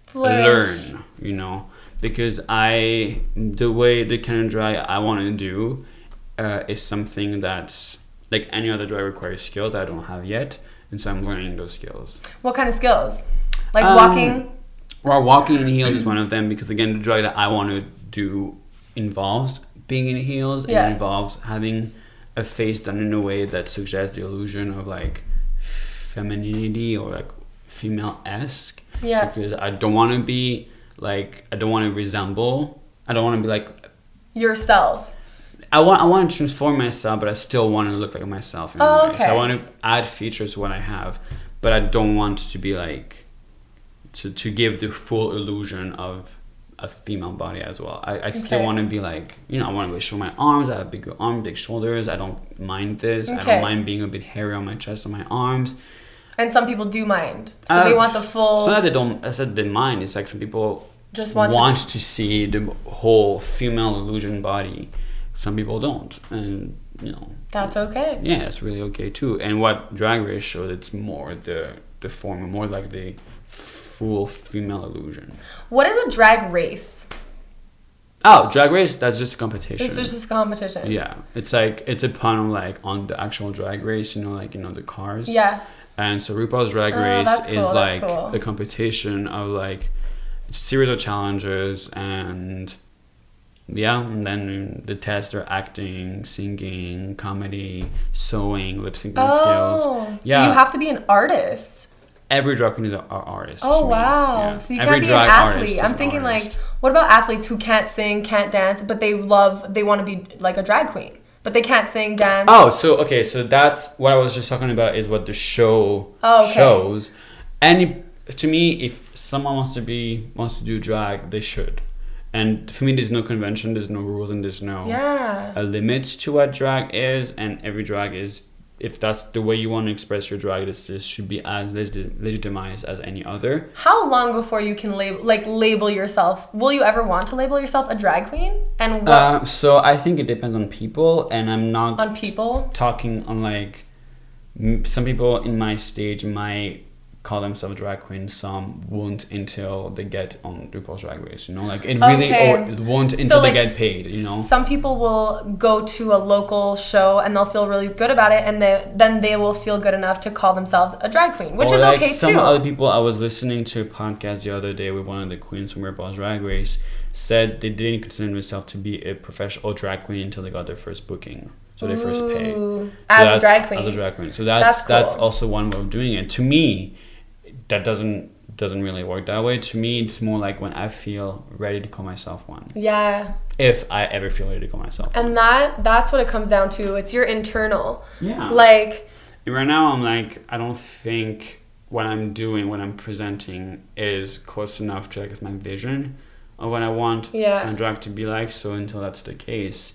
Flourish. learn. You know, because I the way the kind of drag I want to do uh, is something that's like any other drag requires skills I don't have yet, and so I'm learning those skills. What kind of skills? Like Um, walking. Well, walking in heels is one of them because again, the drag that I want to do involves being in heels. Yeah. It involves having a face done in a way that suggests the illusion of like femininity or like female esque. Yeah. Because I don't want to be like I don't want to resemble. I don't want to be like Yourself. I want I want to transform myself, but I still want to look like myself. In Oh, a way. So okay. I want to add features to what I have, but I don't want to be like to to give the full illusion of a female body as well. I, I still want to be like you know I want to show my arms. I have big arms, big shoulders. I don't mind this. I don't mind being a bit hairy on my chest and my arms. And some people do mind. So they Uh, want the full. Not that they don't. I said they mind. It's like some people Just want, want, to. to see the whole female illusion body. Some people don't, and you know, That's okay. yeah, it's really okay too. And what Drag Race showed, it's more the the form, more like the full female illusion. What is a drag race? Oh, Drag Race, that's just a competition. It's just a competition. yeah, it's like it's a pun like on the actual Drag Race, you know, like you know the cars. Yeah. And so RuPaul's Drag Oh, Race is cool, that's like cool. a competition of like it's a series of challenges and yeah, and then the tests are acting, singing, comedy, sewing, lip syncing Oh, skills. so Yeah. you have to be an artist. Every drag queen is an artist. Oh wow! Yeah. So you Every can't be an athlete. I'm thinking like, what about athletes who can't sing, can't dance, but they love, they want to be like a drag queen, but they can't sing, dance. Oh, so okay, so that's what I was just talking about is what the show Oh, okay. shows. And to me, if someone wants to be wants to do drag, they should. And for me, there's no convention, there's no rules, and there's no Yeah. Uh, a limit to what drag is. And every drag is, if that's the way you want to express your drag, this, this should be as legit, legitimized as any other. How long before you can label, like label yourself? Will you ever want to label yourself a drag queen? And what Uh, so I think it depends on people, and I'm not on people? talking on like m- some people in my stage might call themselves drag queens some won't until they get on RuPaul's Drag Race you know like it really Okay. or won't until they like, get paid you know Some people will go to a local show and they'll feel really good about it, and they, then they will feel good enough to call themselves a drag queen, which or is like okay some too. Some other people I was listening to a podcast the other day with one of the queens from RuPaul's Drag Race said they didn't consider themselves to be a professional drag queen until they got their first booking so their first pay So as a drag queen. As a drag queen. So that's That's that's, also one way of doing it. To me, that doesn't doesn't really work that way. To me, it's more like when I feel ready to call myself one. yeah, If I ever feel ready to call myself. one. and that that's what it comes down to. It's your internal. Yeah. Like right now, I'm like, I don't think what I'm doing, what I'm presenting, is close enough to like my vision of what I want Yeah. my drag to be like. So until that's the case,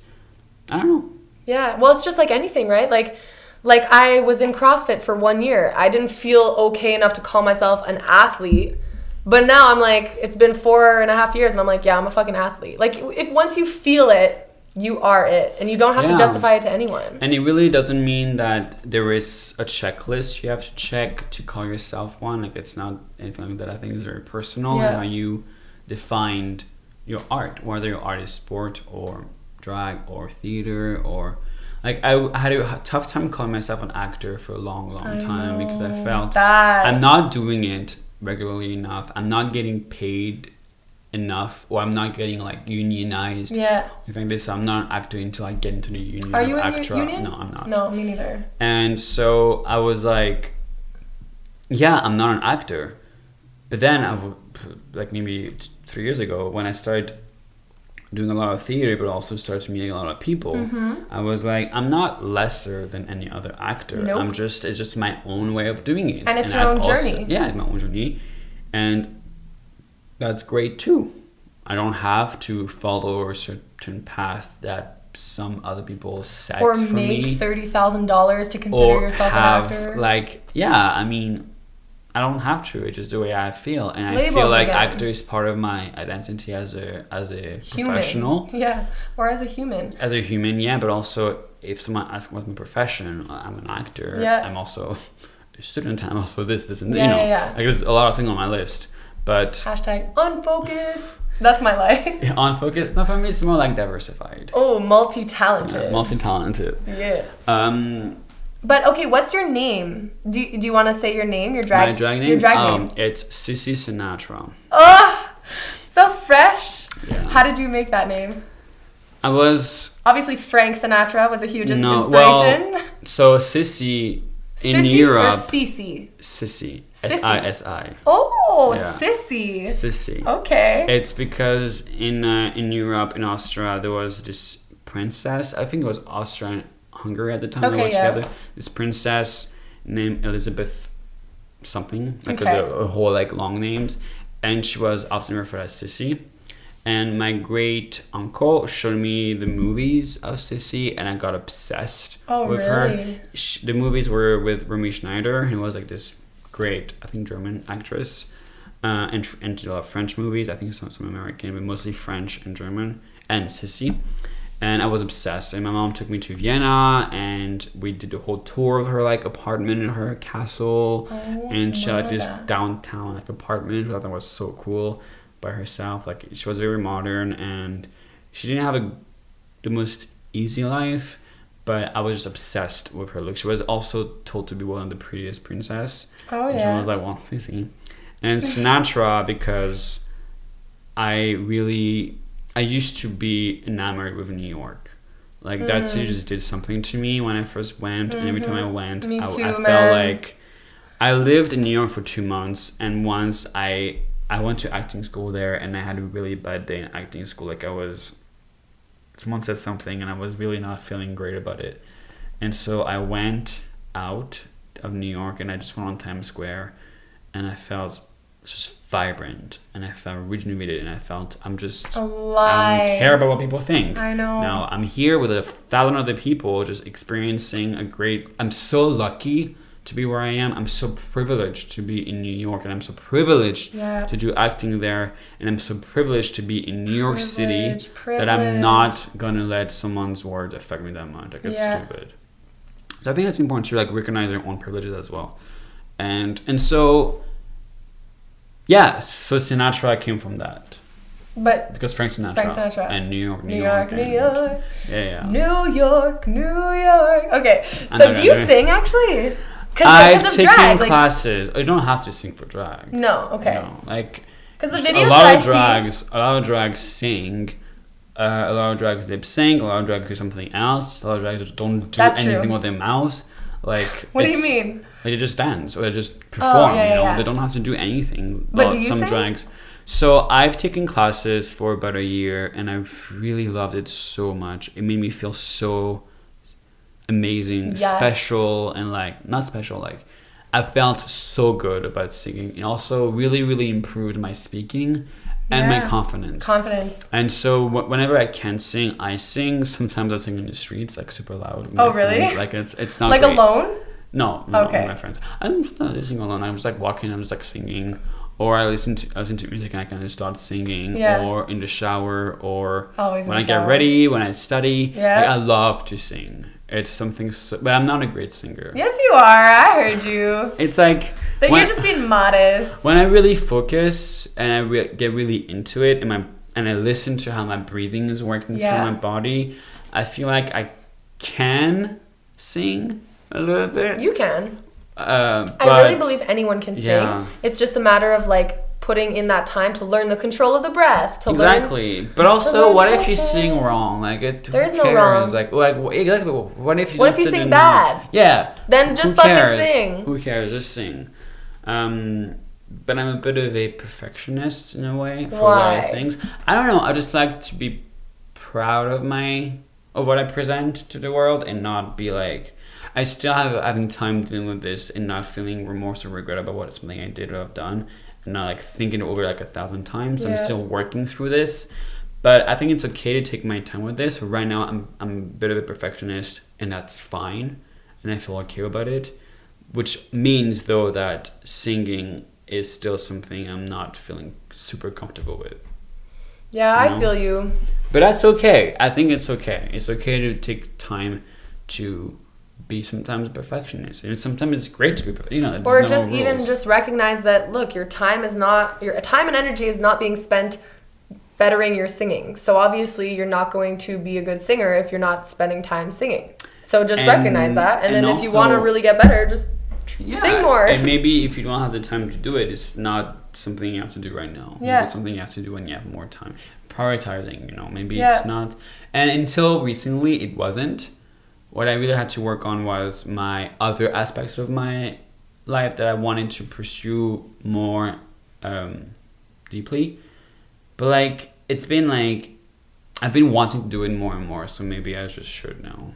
I don't know. Yeah, well, it's just like anything, right? Like, like I was in CrossFit for one year. I didn't feel okay enough to call myself an athlete, but now I'm like, it's been four and a half years, and I'm like, yeah, I'm a fucking athlete. Like, if once you feel it, you are it, and you don't have to justify it to anyone. And it really doesn't mean that there is a checklist you have to check to call yourself one. Like it's not anything like that. I think is very personal Yeah. how you defined your art, whether your art is sport or drag or theater or like I I had a tough time calling myself an actor for a long, long I time because I felt. I'm not doing it regularly enough. I'm not getting paid enough, or I'm not getting like unionized. Yeah. If like this, I'm not an actor until I get into the union. Are you in ACTRA. your union? No, I'm not. No, me neither. And so I was like, yeah, I'm not an actor. But then, I like maybe three years ago, when I started doing a lot of theater, but also started meeting a lot of people, Mm-hmm. I was like, I'm not lesser than any other actor. Nope. I'm just, it's just my own way of doing it. And it's your I've own also- journey. yeah, it's my own journey. And that's great too. I don't have to follow a certain path that some other people set for me. Or for make me thirty thousand dollars to consider yourself have an actor. like yeah i mean i don't have to it's just the way i feel and i feel like again. actor is part of my identity as a as a human. professional Yeah, or as a human. as a human yeah but also if someone asks what's my profession i'm an actor Yeah. i'm also a student i'm also this this and Yeah, you know yeah, yeah. like there's a lot of things on my list but Hashtag unfocus. That's my life. on focus no for me it's more like diversified Oh, multi-talented. multi-talented yeah. um But okay, what's your name? Do you, do you want to say your name? Your drag. my drag name Your drag um, name. it's Sisi Sinatra Oh, so fresh. yeah How did you make that name? i was Obviously, Frank Sinatra was a huge No, inspiration. So Sissy in Sissy Europe, or Sissy? Sissy. S I S I, Oh, Yeah. Sissy. Sissy. Okay. It's because in uh, in Europe, in Austria, there was this princess. I think it was Austria and Hungary at the time. Okay, they were yeah. together. This princess named Elizabeth something like Okay. a, a whole like long names, and she was often referred as Sisi. And my great uncle showed me the movies of Sisi, and I got obsessed Oh, with her. really? Sh the movies were with Romy Schneider, who was like this great, I think, German actress. uh, and, and did a lot of French movies. I think some, some American, but mostly French and German, and Sisi. And I was obsessed. And my mom took me to Vienna, and we did a whole tour of her like apartment in her castle, Oh, and she had like this downtown like apartment. I thought was so cool by herself. Like she was very modern, and she didn't have a the most easy life. But I was just obsessed with her look. She was also told to be one of the prettiest princess. Oh And yeah. someone was like, well, Sisi. And Sinatra because I really, I used to be enamored with New York. Like that city just did something to me when I first went. And every time I went, Mm. Me I, too, I felt like I lived in New York for two months. And once I, I went to acting school there and I had a really bad day in acting school. Like I was, someone said something and I was really not feeling great about it. And so I went out of New York and I just went on Times Square and I felt just vibrant and I felt rejuvenated and I felt I'm just A I don't care about what people think. I know. Now I'm here with a thousand other people just experiencing a great I'm so lucky to be where I am. I'm so privileged to be in New York and I'm so privileged Yeah. to do acting there and I'm so privileged to be in New York City Privilege, that I'm not gonna let someone's word affect me that much. Like it's Yeah. stupid. So I think it's important to like recognize your own privileges as well. And and so yeah, so Sinatra came from that. But Because Frank Sinatra, Frank Sinatra. and New York, New, New York, and- New York, Yeah, yeah. New York, New York. Okay, so do you know. sing actually? Because I've of taken drag, like classes. I don't have to sing for drag. no, okay. No, like Because the videos a lot of drags, a lot of drags sing. Uh, a lot of drags lip sync. A lot of drags do something else. A lot of drags don't do That's true. anything with their mouths. Like. What do you mean? Like they just dance or they just oh, perform. yeah, you know, yeah. they don't have to do anything. But do you some sing? drags. So I've taken classes for about a year, and I've really loved it so much. It made me feel so amazing, Yes. special, and like not special. Like I felt so good about singing. It also really, really improved my speaking and my confidence. Confidence. And so wh- whenever I can sing, I sing. Sometimes I sing in the streets, like super loud. Oh, really? friends. Like it's it's not Like great. alone? No, no, Okay. with my friends. I'm not listening alone. I'm just like walking. I'm just like singing, or I listen to I listen to music and I kind of start singing, Yeah. or in the shower, or Always when I get ready, when I study. Yeah. Like, I love to sing. It's something, so, but I'm not a great singer. Yes, you are. I heard you. It's like But when, you're just being modest. when I really focus and I re- get really into it, and my and I listen to how my breathing is working Yeah. through my body, I feel like I can sing a little bit. You can. Uh, I really believe anyone can sing. Yeah. It's just a matter of like putting in that time to learn the control of the breath, to learn Exactly, but also, learn what if you sing wrong? Like it. There is no cares? wrong. Like, like exactly. What if you? What if you sing in- bad? Yeah. Then just Who fucking cares? sing. Who cares? Just sing. Um, but I'm a bit of a perfectionist in a way for a lot of things. I don't know. I just like to be proud of my of what I present to the world and not be like. I still have having time dealing with this and not feeling remorse or regret about what something I did or I've done, and not like thinking over like a thousand times. I'm still working through this, but I think it's okay to take my time with this. Right now, I'm I'm a bit of a perfectionist, and that's fine, and I feel okay about it. Which means though that singing is still something I'm not feeling super comfortable with. Yeah, I feel you. But that's okay. I think it's okay. It's okay to take time to be sometimes a perfectionist. And sometimes it's great to be, you know, Or no just even just recognize that look, your time is not your time and energy is not being spent bettering your singing. So obviously you're not going to be a good singer if you're not spending time singing. So just And- recognize that and, and then if you want to really get better, just yeah. sing more. And maybe if you don't have the time to do it, it's not something you have to do right now. Yeah. It's something you have to do when you have more time. Prioritizing, you know, maybe Yeah. it's not. And until recently, it wasn't. What I really had to work on was my other aspects of my life that I wanted to pursue more um, deeply. But like, it's been like, I've been wanting to do it more and more, so maybe I just should now.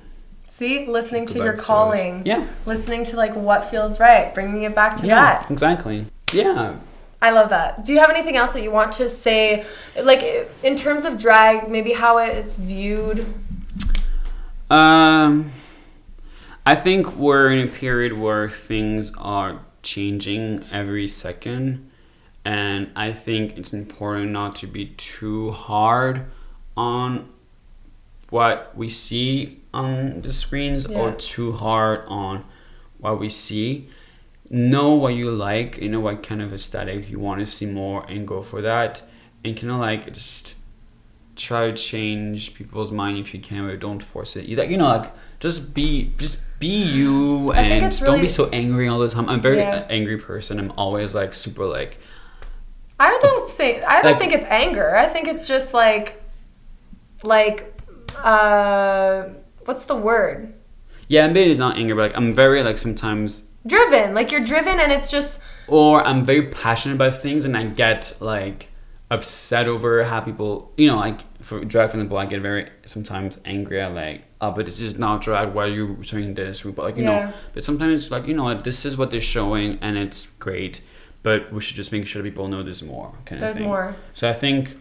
See listening to your to calling. Yeah. Listening to like what feels right, bringing it back to Yeah, that. exactly. Yeah, I love that. Do you have anything else that you want to say, like in terms of drag, maybe how it's viewed? Um, I think we're in a period where things are changing every second, and I think it's important not to be too hard on what we see on the screens or too hard on what we see. Know what you like, you know what kind of aesthetic you want to see more, and go for that. And kind of like just try to change people's mind if you can, but don't force it. You like you know like just be just be you and it's don't be so angry all the time. I'm a very Yeah. angry person. I'm always like super like I don't say I don't Like- think it's anger. I think it's just like like uh what's the word? yeah, maybe it's not anger, but like I'm very like sometimes Driven. Like you're driven and it's just or I'm very passionate about things and I get like upset over how people, you know, like for drag for example, I get very sometimes angry at like, oh, but this is not drag. Why are you showing this? But like, you Yeah. know, but sometimes like, you know, what, this is what they're showing and it's great, but we should just make sure people know there's more kind there's of thing. more. So I think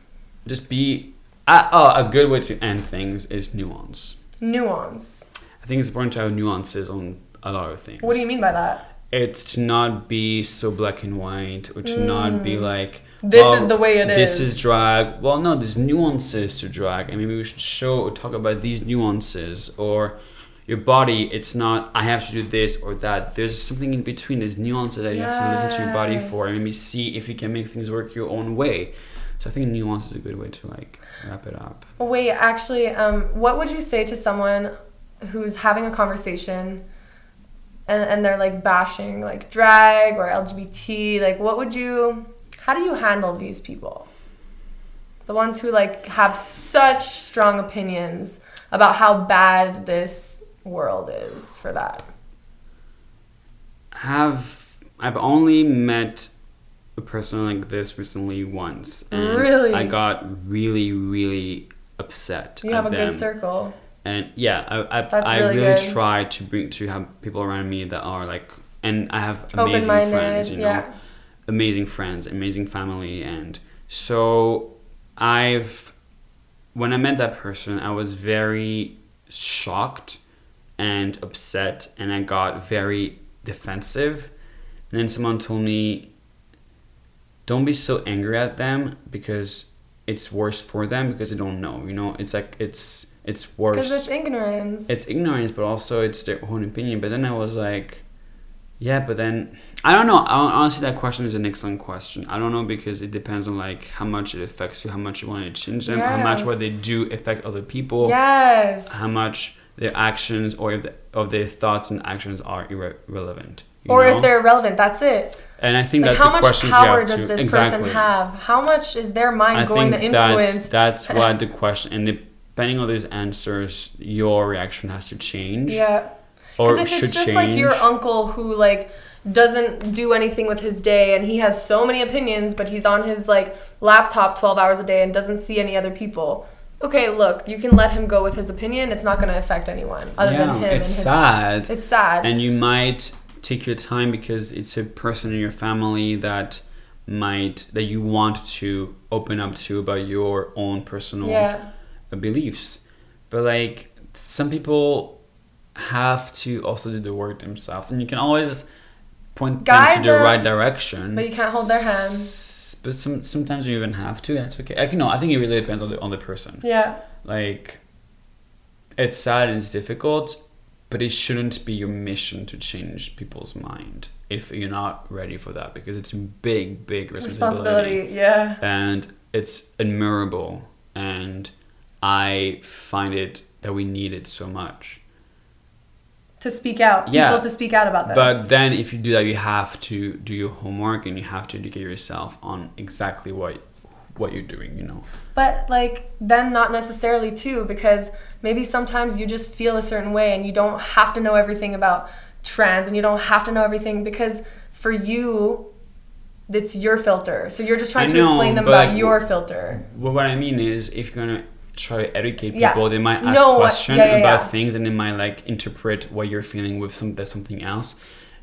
just be, uh, oh, a good way to end things is nuance. Nuance. I think it's important to have nuances on a lot of things What do you mean by that? it's to not be so black and white or to not be like Mm. This well, is the way it this is. is drag well no there's nuances to drag and maybe we should show or talk about these nuances or your body it's not i have to do this or that there's something in between there's nuances that you have to listen to your body for and maybe see if you can make things work your own way so i think nuance is a good way to like wrap it up Wait, actually, um, what would you say to someone who's having a conversation and, and they're like bashing like drag or LGBT? Like, what would you, how do you handle these people? The ones who like have such strong opinions about how bad this world is for that. have I've only met a person like this recently once, and Really? I got really, really upset. You have a them. good circle. and yeah, I I, That's I really really try to bring to have people around me that are like, and I have amazing friends, you know, yeah. amazing friends, amazing family, and so I've when I met that person, I was very shocked and upset, and I got very defensive. And then someone told me, "Don't be so angry at them because it's worse for them because they don't know. You know, it's like it's it's worse. Because it's ignorance. it's ignorance, but also it's their own opinion. But then I was like, yeah, but then I don't know. Hon- Honestly, that question is an excellent question. I don't know because it depends on like how much it affects you, how much you want to change them, how much what they do affect other people, yes. how much their actions or if the, of their thoughts and actions are irre- irrelevant. or know? if they're irrelevant, that's it. And I think Like that's how the much power you have does to this exactly. person have? How much is their mind I going think to that's influence? that's that's what the question and depending on those answers, your reaction has to change. Yeah. Or Because if should it's just change. like your uncle who like doesn't do anything with his day and he has so many opinions, but he's on his like laptop 12 hours a day and doesn't see any other people. Okay, look, you can let him go with his opinion. It's not going to affect anyone other yeah, than him. it's and his, sad. It's sad. and you might take your time because it's a person in your family that might that you want to open up to about your own personal yeah. beliefs but like some people have to also do the work themselves and you can always point Guide them to the them, right direction But you can't hold their hand. but some, sometimes you even have to that's okay like, know i think it really depends on the, on the person Yeah. like it's sad and it's difficult but it shouldn't be your mission to change people's mind if you're not ready for that because it's a big big responsibility, Responsibility. Yeah. and it's admirable and i find it that we need it so much To speak out. Yeah. People to speak out about this. but then if you do that you have to do your homework and you have to educate yourself on exactly what what you're doing you know But like then not necessarily too because maybe sometimes you just feel a certain way and you don't have to know everything about trans and you don't have to know everything because for you it's your filter. So you're just trying I to know, explain them about like, your filter. Well, what I mean is, if you're gonna try to educate Yeah. people, they might ask No, questions yeah, yeah, about yeah. things, and they might like interpret what you're feeling with some that's something else.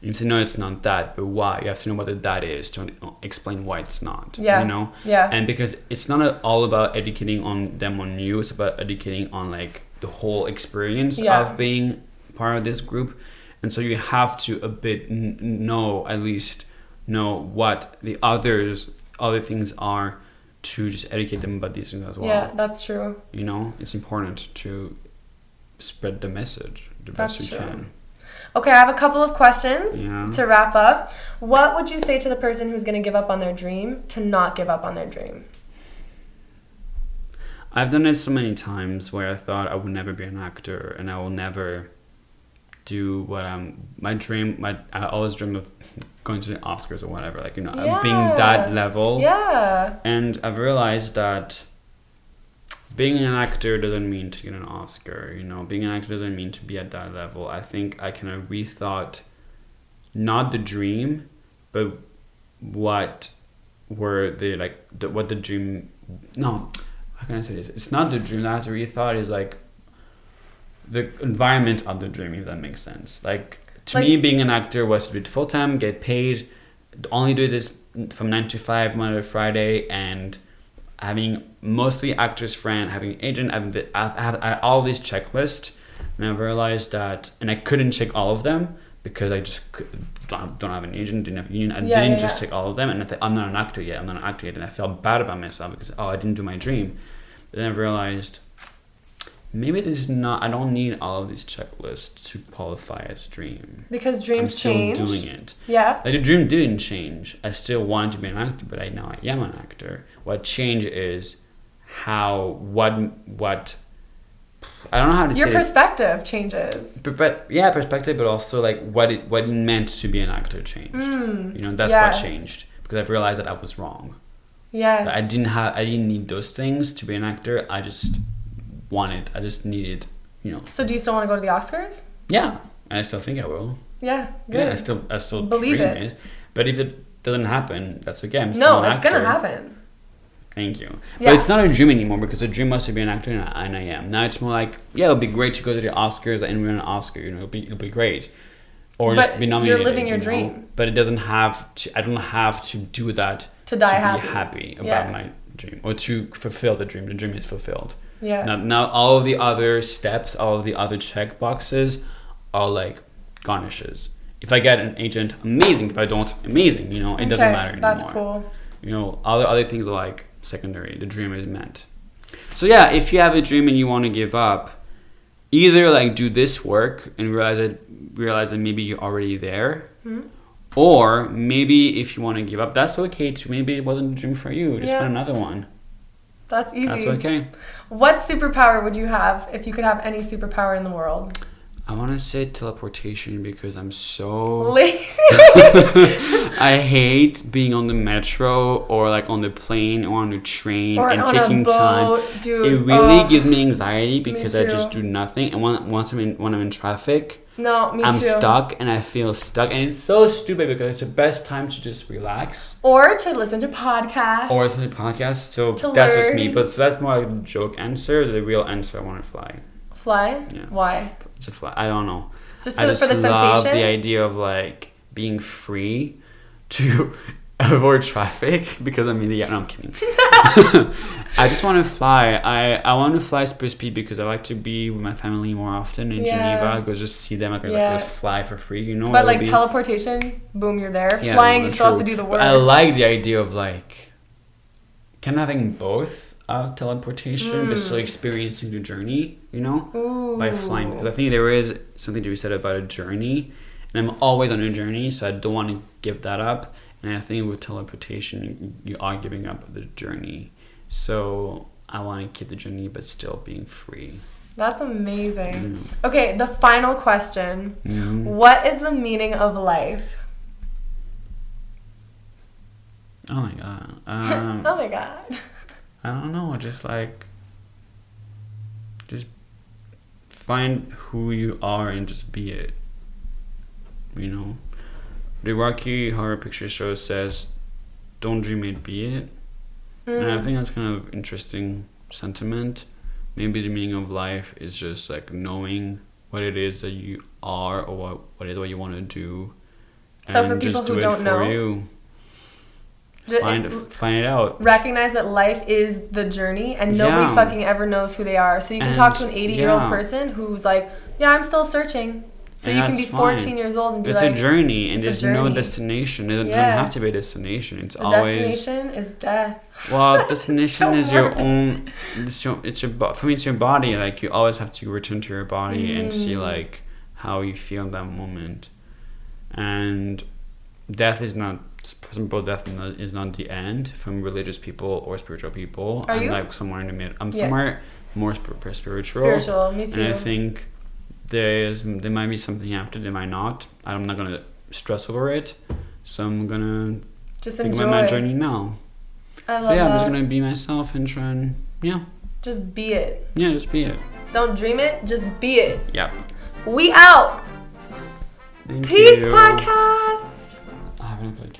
You say, no, it's not that, but why? You have to know what the that is to explain why it's not. Yeah. You know. Yeah. And because it's not all about educating on them on you, it's about educating on like the whole experience Yeah. of being part of this group, and so you have to a bit n- know at least know what the others other things are to just educate them about these things as well. Yeah, that's true. You know, it's important to spread the message the best That's you true. can. Okay, I have a couple of questions Yeah. to wrap up. What would you say to the person who's going to give up on their dream to not give up on their dream? I've done it so many times where I thought I would never be an actor and I will never do what I'm. My dream, my I always dream of going to the Oscars or whatever. Like you know, being that level. Yeah. And I've realized that being an actor doesn't mean to get an Oscar. You know, being an actor doesn't mean to be at that level. I think I kind of rethought not the dream, but what were the like the, what the dream. No, how can I say this? It's not the dream. that rethought is like the environment of the dream. If that makes sense. Like to me, being an actor was to do it full time, get paid, only do this from nine to five Monday to Friday, and having mostly actors friend, having an agent, having the, I have, I have all these checklists, and I've realized that, and I couldn't check all of them because I just could, don't, don't have an agent, didn't have a union. I Yeah, didn't yeah, just yeah. check all of them, and I thought, I'm not an actor yet. I'm not an actor yet, and I felt bad about myself because oh, I didn't do my dream. But then I realized maybe there's not. I don't need all of these checklists to qualify as dream. Because dreams I'm still change. doing it. Yeah. Like the dream didn't change. I still wanted to be an actor, but I now I am an actor. What changed is how what what I don't know how to Your say this. perspective changes. But, but yeah, perspective, but also like what it what it meant to be an actor changed. Mm, You know, that's yes. what changed because I've realized that I was wrong. Yes. I didn't have I didn't need those things to be an actor. I just wanted. I just needed. You know. So do you still want to go to the Oscars? Yeah, and I still think I will. Yeah. Good. Yeah, I still I still Believe dream it. it. But if it doesn't happen, that's okay. I'm still no, it's gonna happen. Thank you. Yeah. But it's not a dream anymore because a dream was to be an actor and I, and I am. Now it's more like, yeah, it'll be great to go to the Oscars and win an Oscar. You know, it'll be it'll be great. Or But just be nominated. you're living your you know? dream. But it doesn't have to. I don't have to do that To die to happy. be happy about Yeah. my dream or to fulfill the dream. The dream is fulfilled. Yeah. Now, now all of the other steps, all of the other check boxes, are like garnishes. If I get an agent, amazing. If I don't, amazing. You know, it doesn't matter anymore That's cool. you know other other things are like secondary the dream is meant so yeah if you have a dream and you want to give up either like do this work and realize that realize that maybe you're already there Hmm? or maybe if you want to give up that's okay too maybe it wasn't a dream for you just Yeah. find another one That's easy. that's okay What superpower would you have if you could have any superpower in the world? I want to say teleportation because i'm so Lazy. I hate being on the metro or like on the plane or on the train or and taking time. dude. It really Ugh. gives me anxiety because I just do nothing. And when, once I'm in when I'm in traffic, No, me I'm too. stuck and I feel stuck. And it's so stupid because it's the best time to just relax Or to listen to podcasts. or listen to podcasts. So To that's just me. But so that's more like a joke answer. The real answer, I want to fly. fly. Yeah. Why? A fly. I don't know. Just, I just for the love sensation. the idea of like being free to avoid traffic because I'm in the no I'm kidding. I just want to fly. I, I want to fly super speed because I like to be with my family more often in Yeah. Geneva. Go just see them. Like, Yeah. like just fly for free. You know. but like be- teleportation, boom, you're there. Yeah, Flying, you still have to do the But work. I like the idea of like kind of having both of teleportation, but still Mm. experiencing the journey. You know Ooh. by flying because I think there is something to be said about a journey, and I'm always on a journey, so I don't want to give that up. And I think with teleportation, you, are giving up the journey, so I want to keep the journey but still being free. That's amazing. Mm. Okay, the final question. Mhm. What is the meaning of life? Oh my god. Um, oh my god. I don't know. Just like, just find who you are and just be it. You know, the Rocky Horror Picture Show says, "Don't dream it, be it." And I Mm. think that's kind of interesting sentiment. Maybe the meaning of life is just like knowing what it is that you are or what, what it is what you want to do. So for people who do don't for know, you. Ju- Find find it out. recognize that life is the journey and nobody Yeah. fucking ever knows who they are. So you can talk to an 80 year old yeah. person who's like, yeah, I'm still searching. So And you can be 14 fine. years old and be It's like, a journey, and it's there's no destination. It doesn't have to be a destination. It's the always destination is death. well, destination So is your own. It's your. It's your. For me, it's your body. Like you always have to return to your body and see Mm. like how you feel in that moment. And death is not. Some death is not- the end. From religious people or spiritual people, Are I'm you? like somewhere in the middle. I'm Yeah. somewhere more spir- spiritual. Spiritual, me too. And I think there is there might be something after, there might not. I'm not gonna stress over it. So I'm gonna Just think enjoy. about my journey now. I love yeah, I'm just gonna be myself and try and yeah, Just be it. yeah, just be it. Don't dream it, just be it. Yeah. We out. Thank Peace you. podcast. I haven't played.